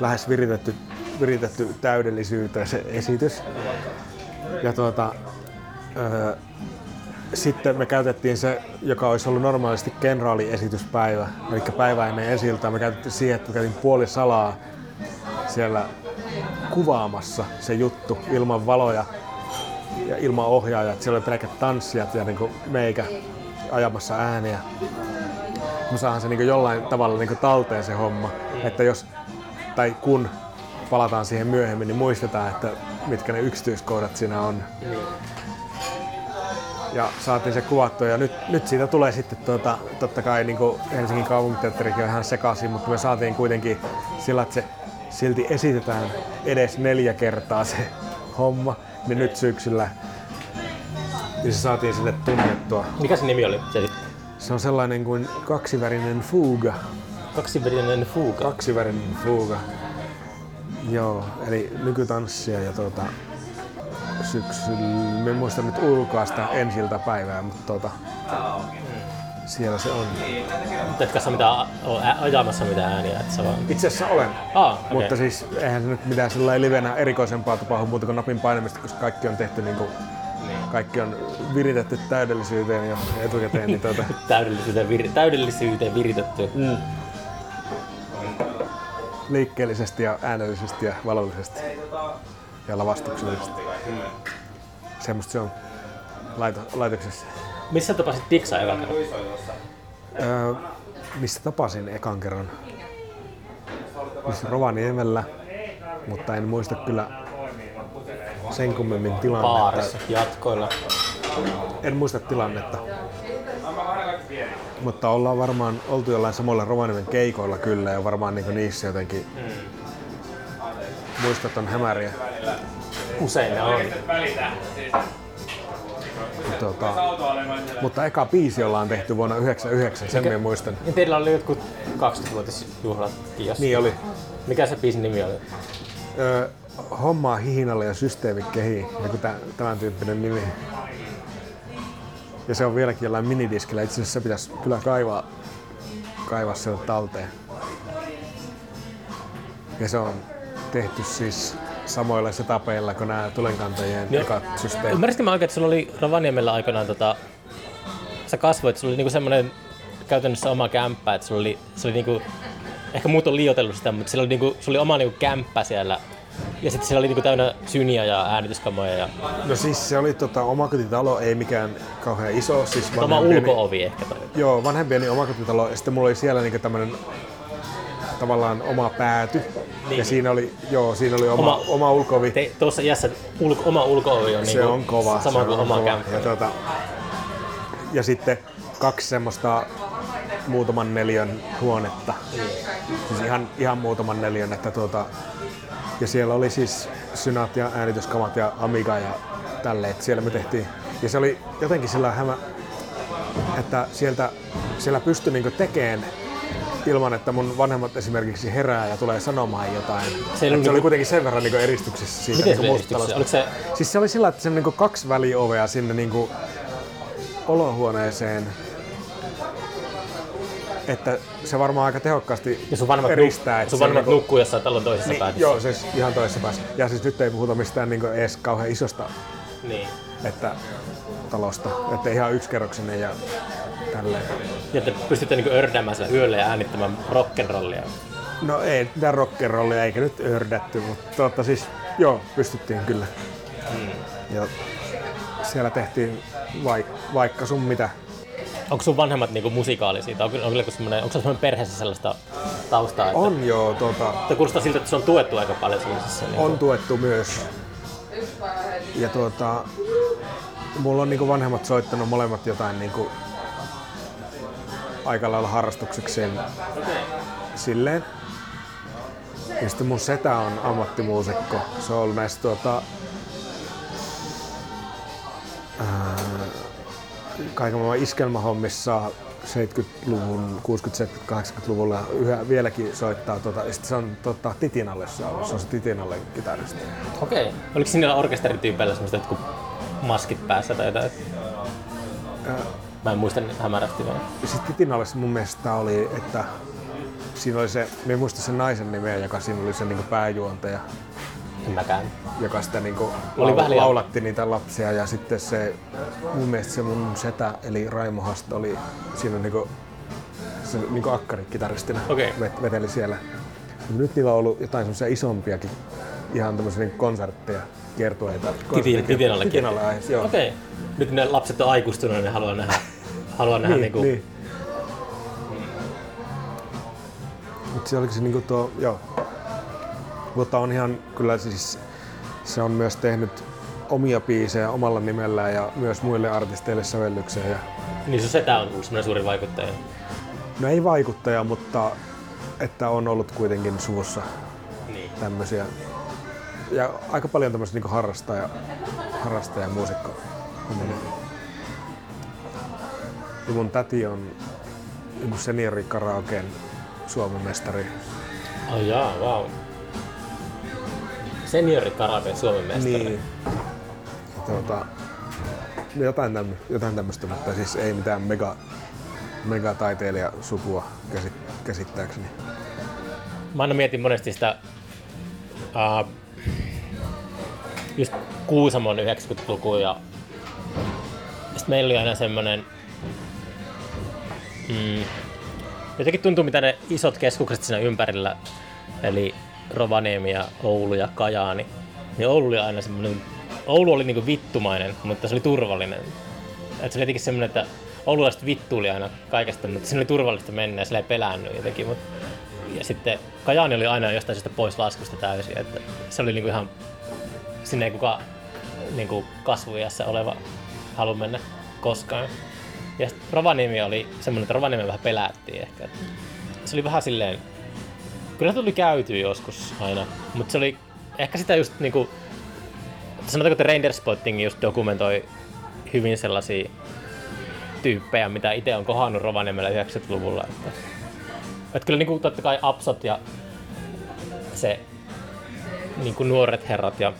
lähes viritetty, viritetty täydellisyyteen se esitys. Ja tuota, öö, sitten me käytettiin se, joka olisi ollut normaalisti kenraaliesityspäivä, eli päivä ennen esiltä. Me käytettiin siihen, että me käytiin puoli salaa siellä kuvaamassa se juttu ilman valoja ja ilman ohjaajat. Siellä oli pelkät tanssijat ja niin meikä ajamassa ääniä. Me saadaan se niin jollain tavalla niin talteen se homma, että jos tai kun palataan siihen myöhemmin, niin muistetaan, että mitkä ne yksityiskohdat siinä on ja saatiin se kuvattua. Ja nyt, nyt siitä tulee sitten tuota, totta kai niin kuin Helsingin kaupunginteatterikin on ihan sekaisin, mutta me saatiin kuitenkin sillä, että se silti esitetään edes neljä kertaa se homma, niin nyt syksyllä niin se saatiin sille tunnettua. Mikä se nimi oli? Se Se on sellainen kuin kaksivärinen fuga. kaksivärinen fuga. Kaksivärinen fuga. Joo, eli nykytanssia ja tuota, syksyllä, me en muista nyt ulkoista ensiltä päivää, mutta tuota, siellä se on. Mutta etkä sä mitään ä- ajamassa mitään ääniä, et sä vaan... Itse asiassa olen, Aa, okei. mutta siis eihän se nyt mitään sellainen livenä erikoisempaa tapahdu muuta kuin napin painamista, koska kaikki on tehty niin kuin, kaikki on viritetty täydellisyyteen jo etukäteen. Niin tuota, Täydellisyyteen, vir- täydellisyyteen viritetty. Mm. liikkeellisesti ja äänellisesti ja valollisesti ja lavastuksellisesti. Semmosta se on laito, laitoksessa. Missä tapasit Diksaa eka kerran? Öö, missä tapasin ekan kerran? Missä Rovaniemellä, mutta en muista kyllä sen kummemmin tilannetta. Baarissa, jatkoilla. En muista tilannetta. Mutta ollaan varmaan oltu jollain samoilla Rovaniemen keikoilla kyllä ja varmaan niinku niissä jotenkin muistot on hämäriä. Usein ne on. Tota, mutta eka biisi ollaan tehty vuonna 99, sen minä muistan. Niin teillä oli jotkut 20-vuotisjuhlatkin jossain. Niin oli. Mikä se biisin nimi oli? Öö, hommaa hihinalle ja systeemi kehiin, joku tä, tämän tyyppinen nimi. Ja se on vieläkin jollain minidiskillä. Itse asiassa se pitäisi kyllä kaivaa, kaivaa sieltä talteen. Ja se on tehty siis samoilla setapeilla kuin nämä tulenkantajien ekat systeemit. Ymmärsitkö mä oikein, että sulla oli Rovaniemellä aikanaan tota... Sä kasvoit, sulla oli niinku semmonen käytännössä oma kämppä, että sulla oli, se oli niinku... Ehkä muut on liioitellut sitä, mutta sillä oli niinku, sulla oli oma niinku kämppä siellä. Ja sitten siellä oli niinku täynnä syniä ja äänityskamoja ja No siis se oli tota, omakotitalo, ei mikään kauhean iso. Siis vanhempieni- ulkoovi ehkä. Tai... Joo, vanhempieni omakotitalo ja sitten mulla oli siellä niinku tämmönen tavallaan oma pääty. Niin. Ja siinä oli, joo, siinä oli oma, Oma- oma, ulkovi. Te, tuossa iässä ulko, oma ulkoovi on, se niinku on kova. sama se kuin on oma kova. kämppä. Ja, tuota, ja sitten kaksi semmoista muutaman neljän huonetta. Siis ihan, ihan muutaman neljän. Että tuota, ja siellä oli siis synat ja äänityskamat ja Amiga ja tälleen. että Siellä me tehtiin. Ja se oli jotenkin sillä hämä, että sieltä, siellä pystyi niinku tekemään ilman, että mun vanhemmat esimerkiksi herää ja tulee sanomaan jotain. Se Se, oli se niinku- oli kuitenkin sen verran niinku eristyksissä siitä Miten se niinku oli eristyksessä? Oliko se Siis se oli sillä, että se niinku kaksi väliovea sinne niinku olohuoneeseen. Että se varmaan aika tehokkaasti Ja sun vanhemmat, eristää. nuk- sun se vanhemmat niinku- nukkuu jossain talon toisessa niin, päädyssä. Joo, siis ihan toisessa päässä. Ja siis nyt ei puhuta mistään niinku edes kauhean isosta Niin. että, talosta. Että ihan yksikerroksinen ja tälleen. Ja te pystytte niinku ördäämään siellä yöllä ja äänittämään rock'n'rollia. No ei mitään rock'n'rollia eikä nyt ördätty, mutta totta siis joo, pystyttiin kyllä. Ja siellä tehtiin vaik- vaikka sun mitä. Onko sun vanhemmat niinku musikaalisia? Tai onko, onko, semmoinen, onko se semmoinen perheessä sellaista taustaa? Että, On joo, tota, Että kuulostaa siltä, että se on tuettu aika paljon sellaisessa. Niinku, on tuettu myös. Ja tuota, mulla on niinku vanhemmat soittanut molemmat jotain niinku aika lailla harrastuksekseen silleen. Ja sitten mun setä on ammattimuusikko. Se on ollut näissä tuota, ää, kaiken maailman iskelmähommissa 70-luvun, 60 80-luvulla yhä vieläkin soittaa. Tota, ja sitten se on tota, Titinalle se on, se on se Titinalle kitaristi. Okei. Oliko siinä orkesterityypeillä semmoista jotkut maskit päässä tai jotain? Mä en muista niin hämärästi vaan. Sitten Titinalle se mun mielestä oli, että siinä oli se, mä en muista sen naisen nimeä, joka siinä oli se niin pääjuontaja, En mäkään. joka sitä niin Oli vähän liian- laulatti niitä lapsia ja sitten se, mun mielestä se mun setä, eli Raimo Hasta oli siinä niin se niin akkarikitaristina vet, veteli siellä. Nyt niillä on ollut jotain semmoisia isompiakin ihan tämmöisiä niin konsertteja, kiertueita. Titinallekin. Titinalla aiheessa, joo. Okei. Nyt ne lapset on aikuistuneet, ne haluaa nähdä, haluaa nähdä Niin, niinku... niin. Mut se oliko se niinku tuo, joo. Mutta on ihan kyllä siis, se on myös tehnyt omia biisejä omalla nimellään ja myös muille artisteille sävellyksiä. Ja, Niin sun setä on semmoinen suuri vaikuttaja. no ei vaikuttaja, mutta että on ollut kuitenkin suvussa Niin. tämmöisiä. Ja aika paljon tämmöistä niinku harrastaja, harrastaja muusikko. Ja mun täti on niinku seniorikaraokeen Suomen mestari. Oh jaa, wow. Seniori karaoke Suomen mestari. Niin. Ja Tuota, jotain, tämmö, jotain tämmöistä, mutta siis ei mitään mega, mega taiteilijasukua käsit, käsittääkseni. Mä aina mietin monesti sitä uh, just Kuusamon 90-lukua ja sitten meillä oli aina semmonen mm, jotenkin tuntuu mitä ne isot keskukset siinä ympärillä eli Rovaniemi ja Oulu ja Kajaani niin Oulu oli aina semmonen Oulu oli niinku vittumainen, mutta se oli turvallinen. Et se oli jotenkin semmonen, että oululaiset vittuili aina kaikesta, mutta siinä oli turvallista mennä ja sillä ei pelännyt jotenkin. Mut ja sitten Kajaani oli aina jostain syystä pois laskusta täysin, että se oli niinku ihan, sinne ei kukaan niinku kasvuiässä oleva halu mennä koskaan. Ja Rovaniemi oli semmoinen, että Rovaniemi vähän pelättiin ehkä. Se oli vähän silleen, kyllä tuli käytyä joskus aina, mutta se oli ehkä sitä just niinku, sanotaanko, että Renderspotting just dokumentoi hyvin sellaisia tyyppejä, mitä itse on kohannut Rovaniemellä 90-luvulla. Että että kyllä niin kuin, totta kai Apsot ja se niin kuin nuoret herrat ja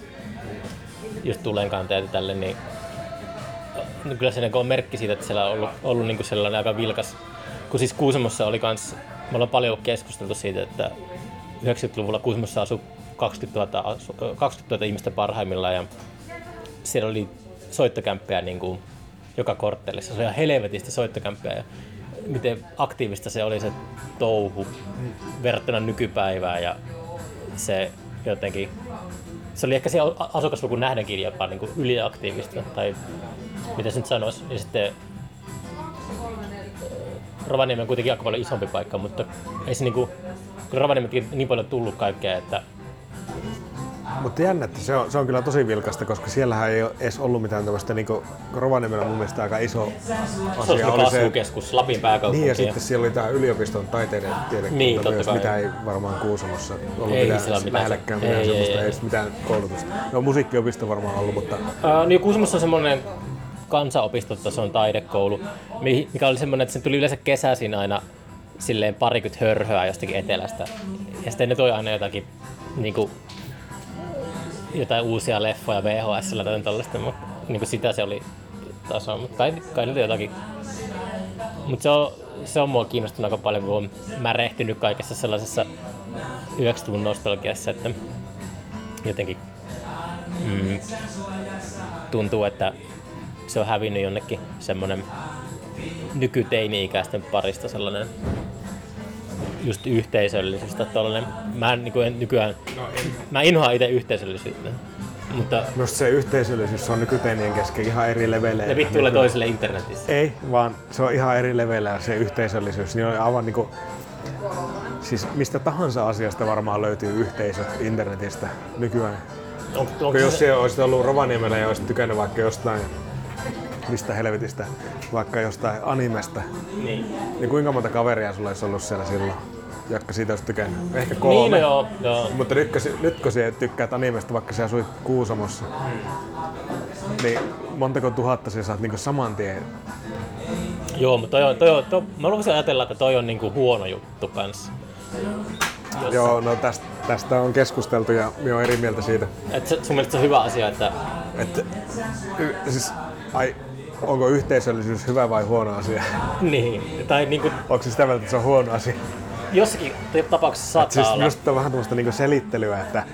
just tulenkantajat ja tälle, niin no kyllä se niin kuin on merkki siitä, että siellä on ollut, ollut niin kuin sellainen aika vilkas. Kun siis Kuusamossa oli kans, me ollaan paljon keskusteltu siitä, että 90-luvulla Kuusamossa asui 20 000, asu, 20 000 ihmistä parhaimmillaan ja siellä oli soittokämppejä niin kuin joka korttelissa. Se oli ihan helvetisti soittokämppejä ja miten aktiivista se oli se touhu verrattuna nykypäivään ja se jotenkin, se oli ehkä se asukasluvun nähdenkin jopa niin kuin yliaktiivista tai mitä se nyt sanoisi. Ja sitten Rovaniemi on kuitenkin aika paljon isompi paikka, mutta ei se niinku, kun Rovaniemikin niin paljon tullut kaikkea, että Mutta jännä, että se on, se on kyllä tosi vilkasta, koska siellähän ei ole edes ollut mitään tämmöistä, niin kuin Rovaniemellä mun mielestä aika iso se oli asia oli se, kasvukeskus, Lapin pääkaupunki. Niin ja sitten siellä oli tämä yliopiston taiteiden tiedekunta Niin, myös, kai. mitä ei varmaan Kuusamossa ollut Ei mitään, mitään lähellekään se- mitään ei, ei, semmoista, ei. ei, edes mitään koulutusta. No musiikkiopisto varmaan ollut, mutta Ää, niin Kuusamossa on semmoinen kansanopistotason taidekoulu, mi- mikä oli semmoinen, että sen tuli yleensä kesäisin aina silleen parikymmentä hörhöä jostakin etelästä. Ja sitten ne toi aina jotakin niin kuin, jotain uusia leffoja VHS tai tällaista, mutta niin kuin sitä se oli taso, mutta kai, kai nyt jotakin. Mutta se on, se on mua kiinnostunut aika paljon, kun on märehtynyt kaikessa sellaisessa 90-luvun nostalgiassa, että jotenkin mm, tuntuu, että se on hävinnyt jonnekin semmoinen nykyteini-ikäisten parista sellainen just yhteisöllisyys tai tollainen. Mä en, niin kuin, en nykyään, mä inhoan itse yhteisöllisyyttä, mutta myös se yhteisöllisyys on nykyteinien kesken ihan eri leveleillä. ne vittuilee toiselle internetissä. Ei, vaan se on ihan eri leveleillä se yhteisöllisyys. Niin on aivan niinku, siis mistä tahansa asiasta varmaan löytyy yhteisö internetistä nykyään. On, onko Kun jos se, siellä olisit ollut Rovaniemellä ja olisit tykännyt vaikka jostain mistä helvetistä, vaikka jostain animesta, Niin. niin kuinka monta kaveria sulla olisi ollut siellä silloin, jotka siitä olisi tykännyt? Ehkä kolme. Niin, joo, joo. Mutta nyt, kun, nyt kun sinä tykkäät animesta, vaikka sä asuit Kuusamossa, niin montako tuhatta sä saat niinku saman tien? Joo, mutta toi on, toi on, toi, mä voisin ajatella, että toi on niinku huono juttu kanssa. Jos, Joo, no tästä, tästä on keskusteltu ja minä olen eri mieltä siitä. Et se, sun mielestä se on hyvä asia, että Että, y, siis, ai, onko yhteisöllisyys hyvä vai huono asia? niin, tai niinku Onko se sitä mieltä, että se on huono asia? Jossakin tapauksessa saattaa Siis olla. minusta on vähän tämmöistä niinku selittelyä, että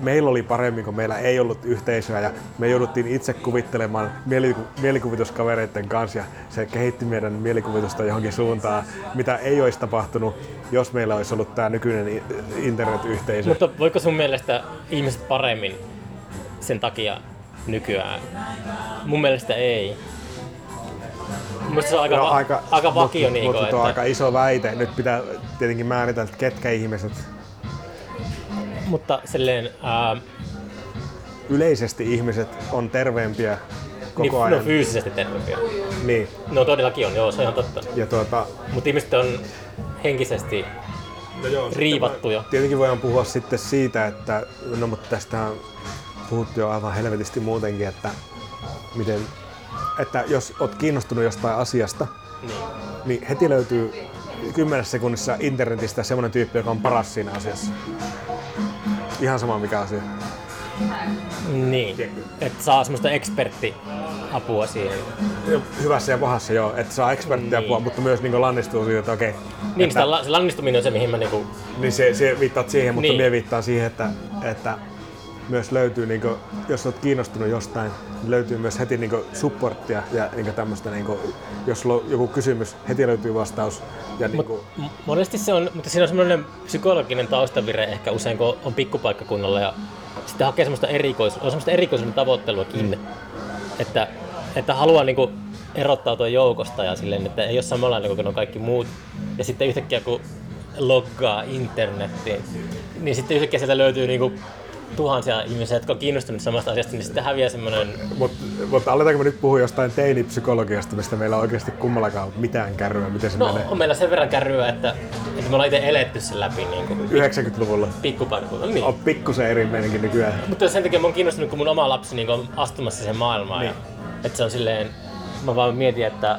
meillä oli paremmin, kun meillä ei ollut yhteisöä ja me jouduttiin itse kuvittelemaan mieliku- mielikuvituskavereiden kanssa ja se kehitti meidän mielikuvitusta johonkin suuntaan, mitä ei olisi tapahtunut, jos meillä olisi ollut tämä nykyinen internetyhteisö. Mutta voiko sun mielestä ihmiset paremmin sen takia nykyään? Mun mielestä ei. Mun mielestä se on aika, No, va- aika, aika vakio mutta, niinku, mutta tuo on että, aika iso väite. Nyt pitää tietenkin määritellä, että ketkä ihmiset mutta silleen, yleisesti ihmiset on terveempiä koko niin, ajan. no fyysisesti terveempiä. niin. No todellakin on, joo, se on ihan totta. Ja tuota, Mutta ihmiset on henkisesti no joo, riivattuja. Tietenkin voidaan puhua sitten siitä, että no mutta tästä on puhuttu jo aivan helvetisti muutenkin, että miten, että jos oot kiinnostunut jostain asiasta, Niin. niin heti löytyy kymmenessä sekunnissa internetistä semmoinen tyyppi, joka on paras siinä asiassa. Ihan sama mikä asia. Niin, että saa semmoista eksperttiapua siihen. Hyvässä ja pahassa joo, että saa eksperttiapua, Niin. mutta myös niin lannistuu siitä, että okei. Niin, että, sitä, la- se lannistuminen on se, mihin mä niinku... niin se, se viittaat siihen, mutta Niin. minä viittaan siihen, että, että myös löytyy, niin kuin, jos olet kiinnostunut jostain, niin löytyy myös heti niin supporttia ja niin tämmöistä, niin kuin, jos sulla on joku kysymys, heti löytyy vastaus. Ja niin kuin, monesti se on, mutta siinä on semmoinen psykologinen taustavire ehkä usein, kun on pikkupaikkakunnalla ja sitten hakee semmoista, erikois, on semmoista erikoisuuden tavoitteluakin, että, että haluaa niinku erottautua joukosta ja silleen, että ei ole samanlainen kuin ne kaikki muut. Ja sitten yhtäkkiä kun loggaa internettiin, niin sitten yhtäkkiä sieltä löytyy niinku tuhansia ihmisiä, jotka on kiinnostuneet samasta asiasta, niin sitten häviää semmoinen mutta, mutta aletaanko me nyt puhua jostain teinipsykologiasta, mistä meillä on oikeasti kummallakaan mitään kärryä, miten se No, menee on meillä sen verran kärryä, että, että me ollaan itse eletty sen läpi niin kuin 90-luvulla. pikkupaikkakunnalla. Niin. On pikkusen eri meininki nykyään. Mutta sen takia mä oon kiinnostunut, kun mun oma lapsi niin on astumassa siihen maailmaan. Niin. Ja, että se on silleen, mä vaan mietin, että,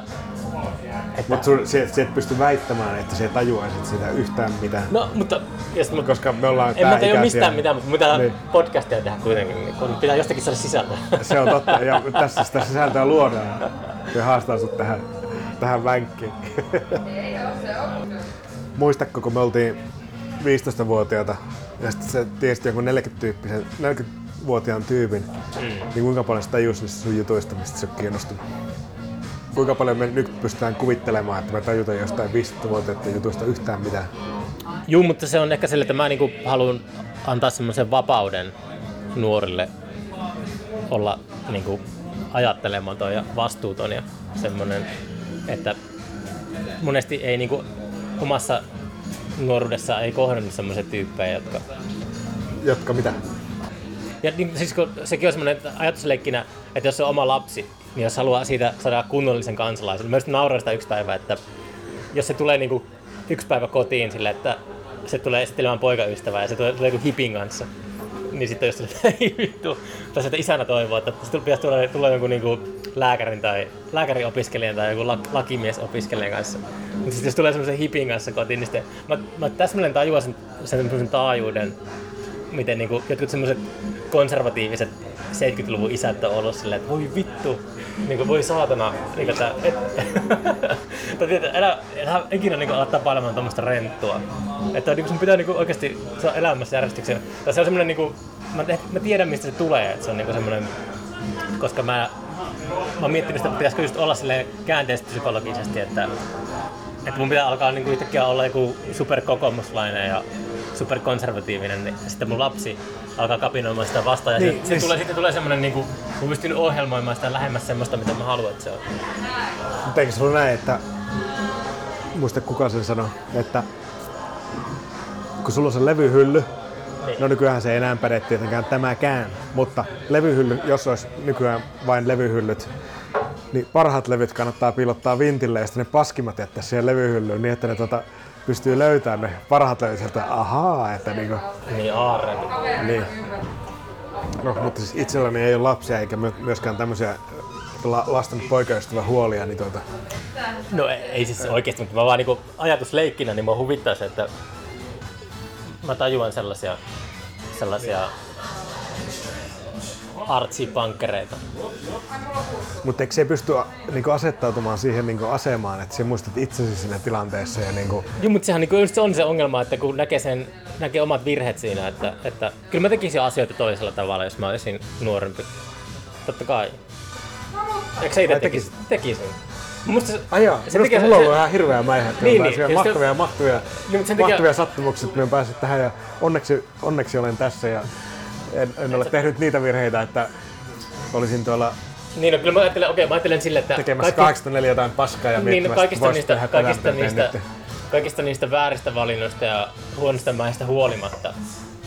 että Mutta se, se et pysty väittämään, että se tajuaisit sitä yhtään mitään. no, mutta jos mä, Koska me ollaan en mä tajua mistään mitään, mutta mitä Niin. podcastia tehdä kuitenkin, niin kun pitää jostakin saada sisältöä. Se on totta, ja tässä sitä sisältöä luodaan. Ja haastaa sut tähän, tähän vänkkiin. Muistatko, kun me oltiin 15-vuotiaita ja sitten sä tiesit jonkun 40-tyyppisen, 40-vuotiaan tyypin, mm. niin kuinka paljon sitä tajusi niistä sun jutuista, mistä sä oot kiinnostunut? Kuinka paljon me nyt pystytään kuvittelemaan, että me tajutaan jostain 15-vuotiaiden jutuista yhtään mitään? Juu, mutta se on ehkä sille, että mä niinku haluan antaa semmoisen vapauden nuorille olla niinku ajattelematon ja vastuuton ja semmoinen, että monesti ei niinku omassa nuoruudessa ei kohdannut semmoisia tyyppejä, jotka... Jotka mitä? Ja niin, siis kun sekin on semmoinen ajatusleikkinä, että jos se on oma lapsi, niin jos haluaa siitä saada kunnollisen kansalaisen, just nauroin sitä yksi päivä, että jos se tulee niinku yksi päivä kotiin sille, että se tulee esittelemään poikaystävää ja se tulee, tulee joku hipin kanssa, niin sitten jos se ei vittu, tai että isänä toivoo, että se pitäisi tulla, tulla jonkun niinku lääkärin tai lääkäriopiskelijan tai joku lak, lakimiesopiskelijan kanssa. Mutta sitten jos tulee semmoisen hipin kanssa kotiin, niin sitten mä, mä täsmälleen tajuan sen, sen semmoisen taajuuden, miten niinku, jotkut semmoiset konservatiiviset 70-luvun isät on ollut silleen, että voi vittu, niinku, voi saatana, niinku, että, et, tai tiedät, älä, älä ikinä niinku, ala tapailemaan tuommoista renttua. Että niinku, sun pitää niinku, oikeasti saa elämässä järjestyksen. Tai se on semmoinen, niinku, mä, mä tiedän mistä se tulee, että se on niinku semmoinen, koska mä, mä oon miettinyt että pitäisikö just olla silleen käänteisesti psykologisesti, että, että mun pitää alkaa niinku yhtäkkiä olla joku superkokoomuslainen ja superkonservatiivinen, niin sitten mun lapsi alkaa kapinoimaan sitä vastaan. Ja Niin, niin, siis- sitten tulee, sitten tulee semmoinen, niin kuin, mä pystyn ohjelmoimaan sitä lähemmäs semmoista, mitä mä haluan, että se on. Mutta eikö se ollut näin, että muista kuka sen sanoi, että kun sulla on se levyhylly, Niin. no nykyään se ei enää päde tietenkään tämäkään, mutta levyhylly, jos olisi nykyään vain levyhyllyt, niin parhaat levyt kannattaa piilottaa vintille ja sitten ne paskimmat jättää siihen levyhyllyyn niin, että ne tota, pystyy löytämään ne parhaat levyt sieltä, ahaa, että niinku, Niin aarre. niin. No, mutta siis itselläni ei ole lapsia eikä my- myöskään tämmöisiä la- lasten poikaystävän huolia, niin tuota, No ei, ei siis oikeesti, mutta mä vaan niinku ajatusleikkinä, niin mua huvittaa se, että mä tajuan sellaisia, sellaisia artsipankkereita. mutta eikö se pysty niinku asettautumaan siihen niinku asemaan, että sä muistat itsesi siinä tilanteessa ja niinku, Joo, mutta sehän niinku just se on se ongelma, että kun näkee, sen, näkee omat virheet siinä, että, että kyllä mä tekisin asioita toisella tavalla, jos mä olisin nuorempi. Totta kai. Eikö sä itse Ai, tekisit? Tekisin. Musta se, Ai joo, se tekee- mulla on se- ollut ihan hirveä mäihä, että Niin, niin, niin, niin, mahtavia, se- mahtavia, Niin, takia- mahtavia sattumuksia, että minä pääsin tähän ja onneksi, onneksi olen tässä ja en, en ole tehnyt niitä virheitä, että olisin tuolla niin, no, kyllä mä ajattelen, okei, mä ajattelen sille, että tekemässä 84 jotain paskaa ja niin, no, kaikista, voisi niistä, kaikista, niistä, nyt. kaikista niistä vääristä valinnoista ja huonosta mäistä huolimatta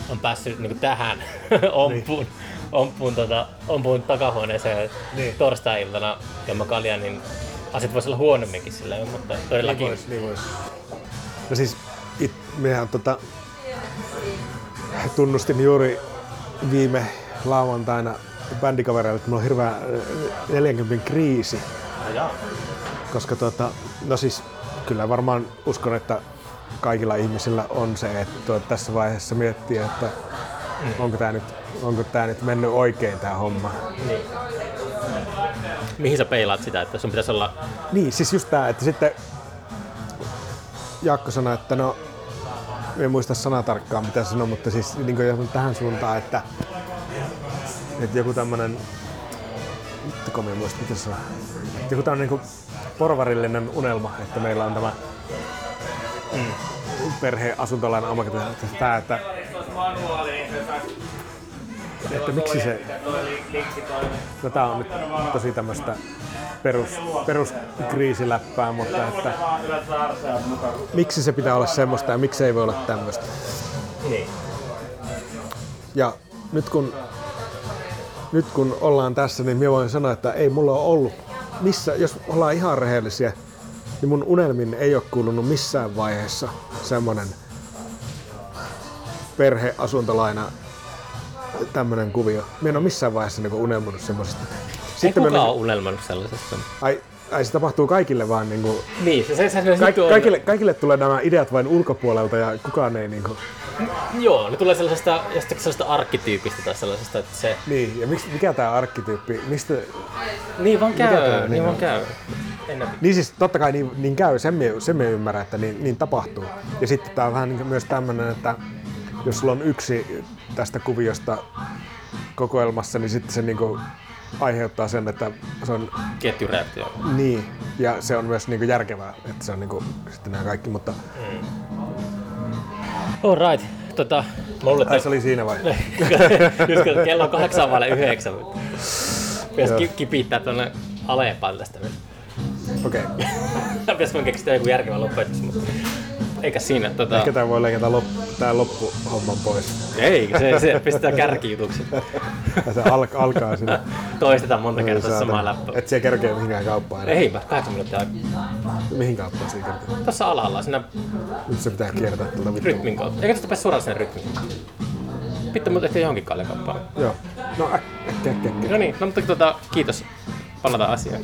on päässyt niin tähän ompuun, ompuun, tota, ompuun takahuoneeseen Niin. niin. torstai-iltana ja kalja, niin asiat voisi olla huonomminkin sillä mutta Niin todellakin. vois, niin vois. No siis, it, mehän tota, tunnustin juuri viime lauantaina bändikavereille, että mulla on hirveä äh, 40 kriisi. Koska tota, no siis kyllä varmaan uskon, että kaikilla ihmisillä on se, että tuo, tässä vaiheessa miettii, että onko tämä nyt, onko tää nyt mennyt oikein tämä homma. Mihin sä peilaat sitä, että sun pitäisi olla... Niin, siis just tää, että sitten Jaakko sanoi, että no, en muista sanatarkkaan mitä sanoi, mutta siis niin kuin tähän suuntaan, että, että joku tämmönen, nyt kun en muista mitä että joku tämmönen niin porvarillinen unelma, että meillä on tämä mm, perheasuntolainen omakotitalo, että tää, että, pääs että miksi se, no tää on nyt tosi tämmöistä perus, peruskriisiläppää, mutta että miksi se pitää olla semmoista ja miksi ei voi olla tämmöistä. Niin. Ja nyt kun, nyt kun ollaan tässä, niin minä voin sanoa, että ei mulla ole ollut missä, jos ollaan ihan rehellisiä, niin mun unelmin ei ole kuulunut missään vaiheessa semmonen perheasuntolaina tämmönen kuvio. Minä en ole missään vaiheessa niinku unelmoinut semmosesta. Ei kukaan me ole unelmannut sellaisesta. ai, ai, se tapahtuu kaikille vaan niinku, Niin, se, se, se, se ka- juttu on- kaikille, kaikille tulee nämä ideat vain ulkopuolelta ja kukaan ei niinku, Joo, ne tulee sellaisesta, jostakin sellaisesta arkkityypistä tai sellaisesta, että se... niin, ja miksi, mikä tää arkkityyppi, mistä, Niin vaan käy, tää niin, niin vaan käy. Ennen. Niin siis totta kai niin, niin käy, sen me, sen me ymmärrän, että niin, niin tapahtuu. Ja sitten tää on vähän niin myös tämmönen, että jos sulla on yksi tästä kuviosta kokoelmassa, niin sitten se niinku aiheuttaa sen, että se on Ketjureaktio. niin, ja se on myös niinku järkevää, että se on niinku sitten nämä kaikki, mutta All right. Tota, mä luulen, ai että se oli siinä vai? Just kun kello on kahdeksan vaille yhdeksän. Pitäisi ki- kipittää tuonne Alepaan tästä. Okei. Okay. Pitäisi keksiä joku järkevä lopetus, mutta eikä siinä. Tota, Ehkä tää voi leikata lop, tää loppuhomman pois. ei, se, se pistetään kärkijutuksi. Ja se al, alkaa sinne. Toistetaan monta kertaa Saatana. samaa läppää. Et siellä kerkeä mihinkään kauppaan. enää. Eipä, kahdeksan minuuttia aikaa. Mihin kauppaan siinä kerkeä? Tuossa alhaalla, siinä Nyt se pitää kiertää tuolta vittu. rytmin kautta. Eikä tästä pääse suoraan sinne rytmiin. Pitää mutta ehtiä johonkin kaljakauppaan. Joo. No äkkiä, äkkiä, äkkiä. No niin, no mutta tota, kiitos. Palataan asiaan.